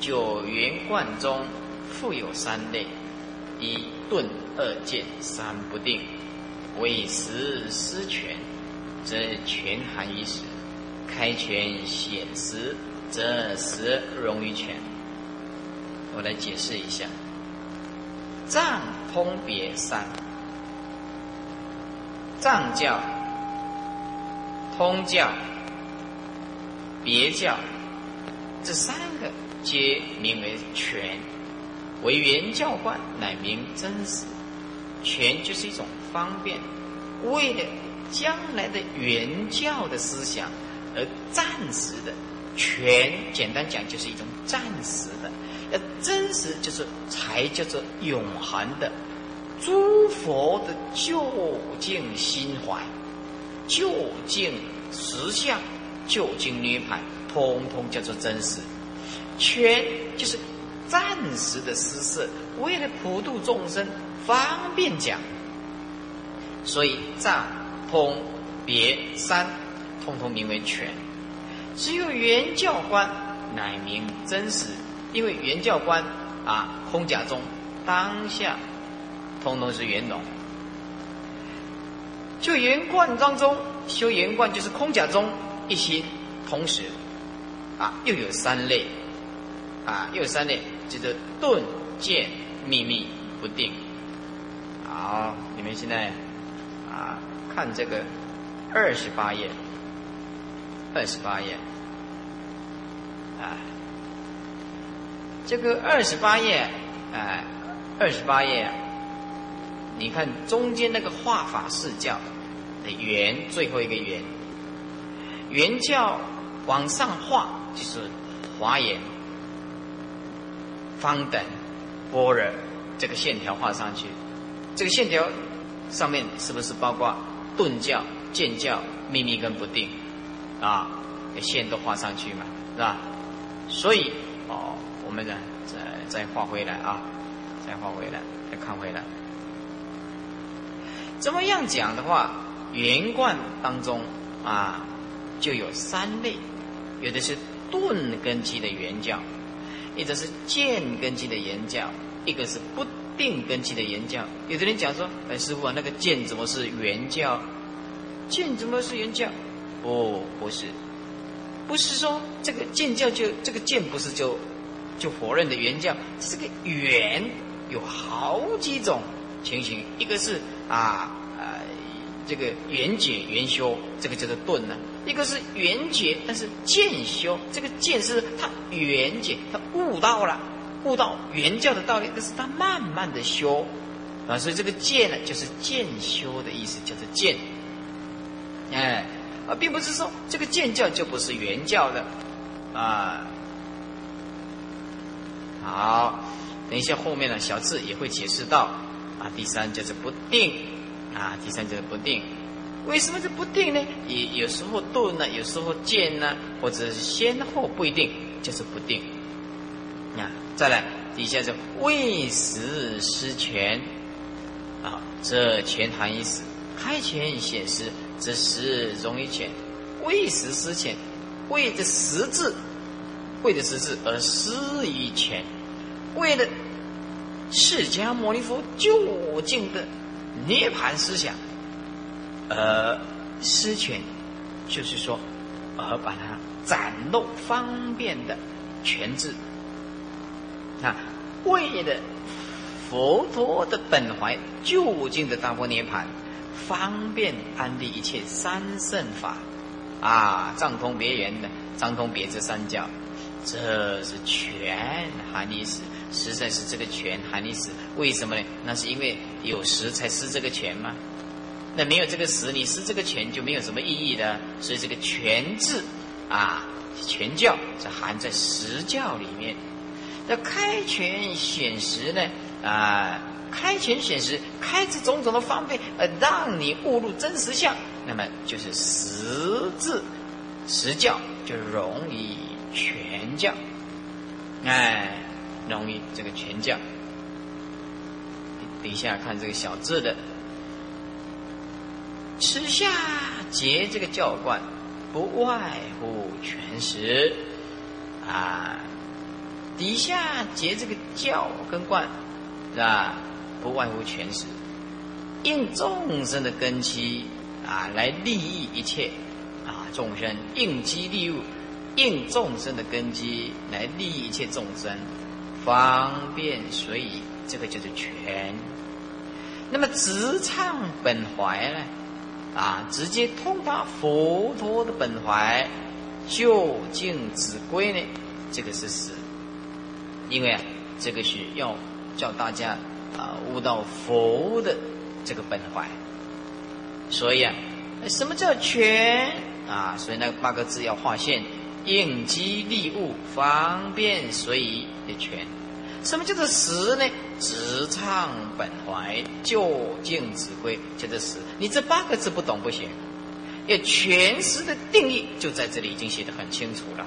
九元观中，复有三类：一顿二见三不定。为实失权，则权含于实；开权显实，则实容于权。我来解释一下：藏通别三，藏教。通教、别教，这三个皆名为权，为原教观，乃名真实。权就是一种方便，为了将来的原教的思想而暂时的权，简单讲就是一种暂时的。要真实，就是才叫做永恒的。诸佛的究竟心怀。究竟实相，究竟涅盘，通通叫做真实。全就是暂时的施设，为了普度众生，方便讲。所以藏、通、别三，通通名为全。只有原教观，乃名真实。因为原教观啊，空假中当下，通通是圆融。就圆观当中修圆观，就是空假中一心同时，啊，又有三类，啊，又三类，就是顿见秘密不定。好，你们现在啊看这个二十八页，二十八页，啊，这个二十八页，哎，二十八页。你看中间那个画法四教的圆，最后一个圆，圆教往上画就是华严、方等、般若这个线条画上去，这个线条上面是不是包括顿教、渐教、秘密跟不定啊？线都画上去嘛，是吧？所以哦，我们呢再再画回来啊，再画回来，再看回来。怎么样讲的话，圆观当中啊，就有三类，有的是顿根基的圆教，一个是渐根基的圆教，一个是不定根基的圆教。有的人讲说：“哎，师傅啊，那个渐怎么是圆教？渐怎么是圆教？不，不是，不是说这个见教就这个见不是就就否认的原教，这个缘有好几种情形，一个是啊啊这个缘解缘修，这个叫做顿呢；一个是缘觉，但是渐修，这个渐是他缘觉，他悟到了，悟到原教的道理，但是他慢慢的修啊，所以这个渐呢，就是渐修的意思，叫做渐。哎，而，并不是说这个渐教就不是原教的啊。好，等一下后面呢，小智也会解释到啊。第三就是不定啊，第三就是不定。为什么是不定呢？有有时候顿呢，有时候渐呢，或者是先后不一定，就是不定。啊，再来底下是未时失权啊，这权含义是开权显示。这时容易浅，未时失浅，为的实质，为的实质而失于权，为了释迦牟尼佛究竟的涅盘思想而施权，就是说，而把它展露方便的权智。那，为了佛陀的本怀究竟的大波涅盘。方便安利一切三圣法，啊，藏通别圆的，藏通别这三教，这是全含义史，实在是这个权含义史。为什么呢？那是因为有实才施这个权吗？那没有这个实，你施这个权就没有什么意义的。所以这个权字啊，权教是含在实教里面。那开权显实呢？啊。开权显实，开这种种的方便，呃，让你悟入真实相，那么就是实字实教，就容易全教，哎，容易这个全教。等一下看这个小字的，此下结这个教观，不外乎全实啊，底下结这个教跟观，是吧？不外乎全是应众生的根基啊，来利益一切啊众生，应机利物，应众生的根基来利益一切众生，方便随意，这个就是全。那么直唱本怀呢？啊，直接通达佛陀的本怀，究竟之归呢？这个是实，因为啊，这个是要叫大家。啊，悟到佛的这个本怀，所以啊，什么叫全啊？所以那八个字要划线，应机利物，方便随意的全。什么叫做实呢？直唱本怀，究竟指归，叫做实。你这八个字不懂不行。要全实的定义就在这里已经写的很清楚了。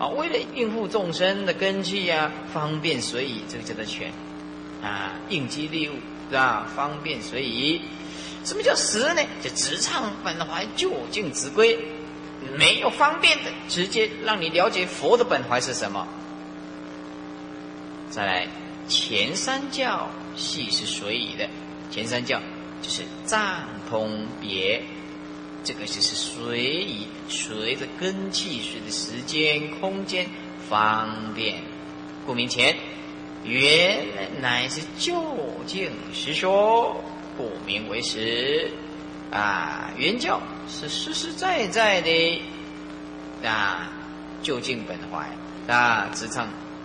啊，为了应付众生的根基呀，方便随意，这个叫做全。啊，应机利物是吧？方便随意。什么叫实呢？就直唱本怀，究竟直归。没有方便的，直接让你了解佛的本怀是什么。再来，前三教系是随意的。前三教就是藏通别，这个就是随意，随着根气，随着时间、空间方便。顾名前。原乃是究竟实说，不名为实啊！原教是实实在在的啊，究竟本怀啊，直唱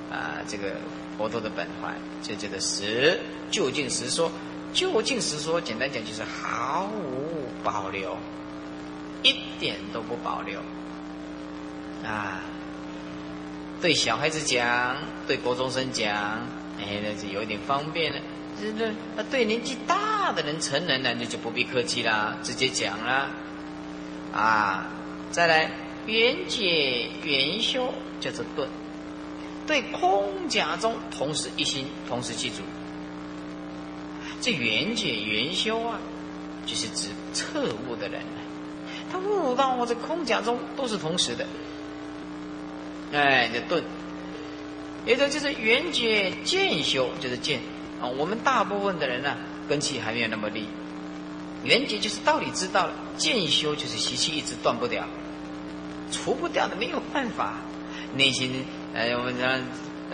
啊，这个佛陀的本怀，就这个实，究竟实说，究竟实说，简单讲就是毫无保留，一点都不保留啊。对小孩子讲，对国中生讲，哎，那就有点方便了。这这，那对年纪大的人、成人呢，那就不必客气啦，直接讲了。啊，再来，圆解圆修叫做顿。对空假中同时一心，同时记住。这缘解缘修啊，就是指彻悟的人，他悟到这空假中都是同时的。哎，叫顿，也就就是缘觉渐修，就是渐啊。我们大部分的人呢，根气还没有那么利缘觉就是道理知道了，渐修就是习气一直断不掉，除不掉的没有办法。内心，哎，我们讲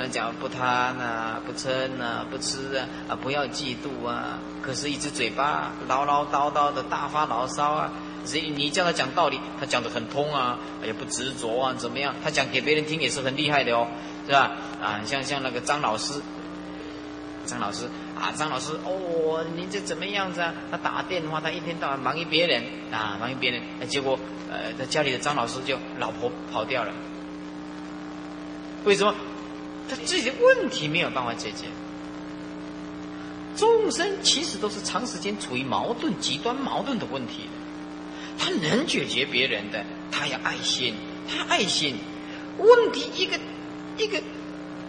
讲不贪呐，不嗔呐，不吃啊，啊，不要嫉妒啊。可是，一直嘴巴唠唠叨叨的大发牢骚啊。所以你叫他讲道理，他讲的很通啊，也不执着啊，怎么样？他讲给别人听也是很厉害的哦，是吧？啊，像像那个张老师，张老师啊，张老师哦，你这怎么样子啊？他打电话，他一天到晚忙于别人啊，忙于别人，结果呃，在家里的张老师就老婆跑掉了。为什么？他自己的问题没有办法解决。众生其实都是长时间处于矛盾、极端矛盾的问题。他能解决别人的，他要爱心，他爱心。问题一个一个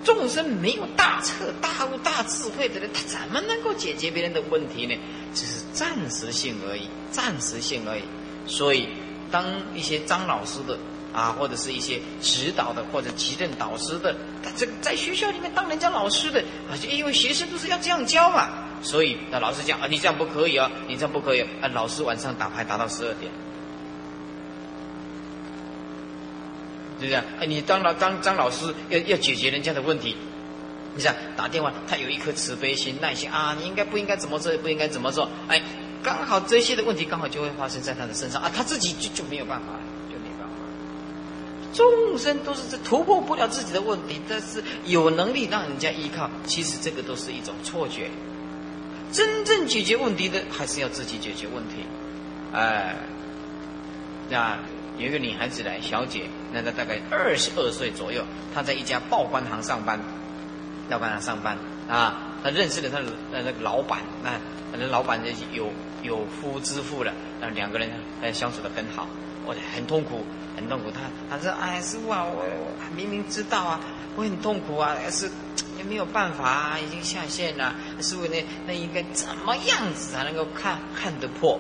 众生没有大彻大悟、大智慧的人，他怎么能够解决别人的问题呢？只是暂时性而已，暂时性而已。所以，当一些张老师的啊，或者是一些指导的，或者急任导师的，他这个在学校里面当人家老师的啊，因为学生都是要这样教嘛。所以，那老师讲啊，你这样不可以啊，你这样不可以啊。老师晚上打牌打到十二点，是不是？哎，你当了当张老师要要解决人家的问题，你想打电话，他有一颗慈悲心、耐心啊，你应该不应该怎么做，不应该怎么做？哎，刚好这些的问题刚好就会发生在他的身上啊，他自己就就没有办法，就没办法。众生都是这突破不了自己的问题，但是有能力让人家依靠，其实这个都是一种错觉。真正解决问题的，还是要自己解决问题。哎，那有一个女孩子来，小姐，那她大概二十二岁左右，她在一家报关行上班，报关行上班啊，她认识了她的那个老板，那那老板有有夫之妇了，那两个人相处的很好，我很痛苦，很痛苦。他他说：“哎，师傅啊，我我明明知道啊，我很痛苦啊，但是。”也没有办法啊，已经下线了。师傅，那那应该怎么样子才能够看看得破？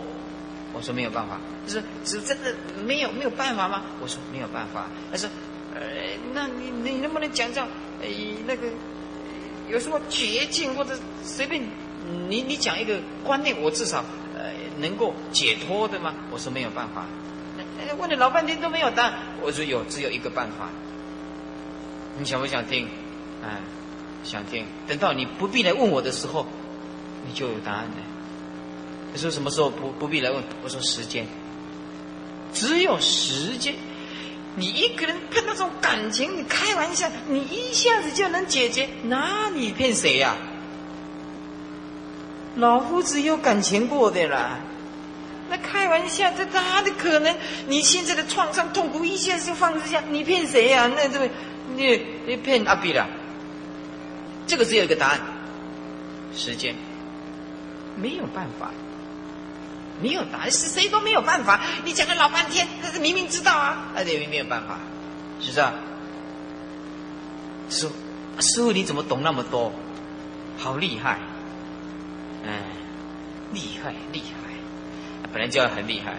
我说没有办法。他说：“是真的没有没有办法吗？”我说没有办法。他说：“呃，那你你能不能讲讲？呃，那个有什么捷径或者随便你你讲一个观念，我至少呃能够解脱的吗？”我说没有办法。问了老半天都没有答案。我说有，只有一个办法。你想不想听？哎。想听，等到你不必来问我的时候，你就有答案了。你说什么时候不不必来问？我说时间，只有时间。你一个人碰到这种感情，你开玩笑，你一下子就能解决？那你骗谁呀？老夫子有感情过的啦，那开玩笑，这哪的可能？你现在的创伤痛苦一下子就放下，你骗谁呀？那这个，你你骗阿比了。这个只有一个答案：时间。没有办法，没有答案，是谁都没有办法。你讲了老半天，但是明明知道啊，那也没有办法，是不是？师傅师傅，你怎么懂那么多？好厉害！哎，厉害厉害，本来就要很厉害。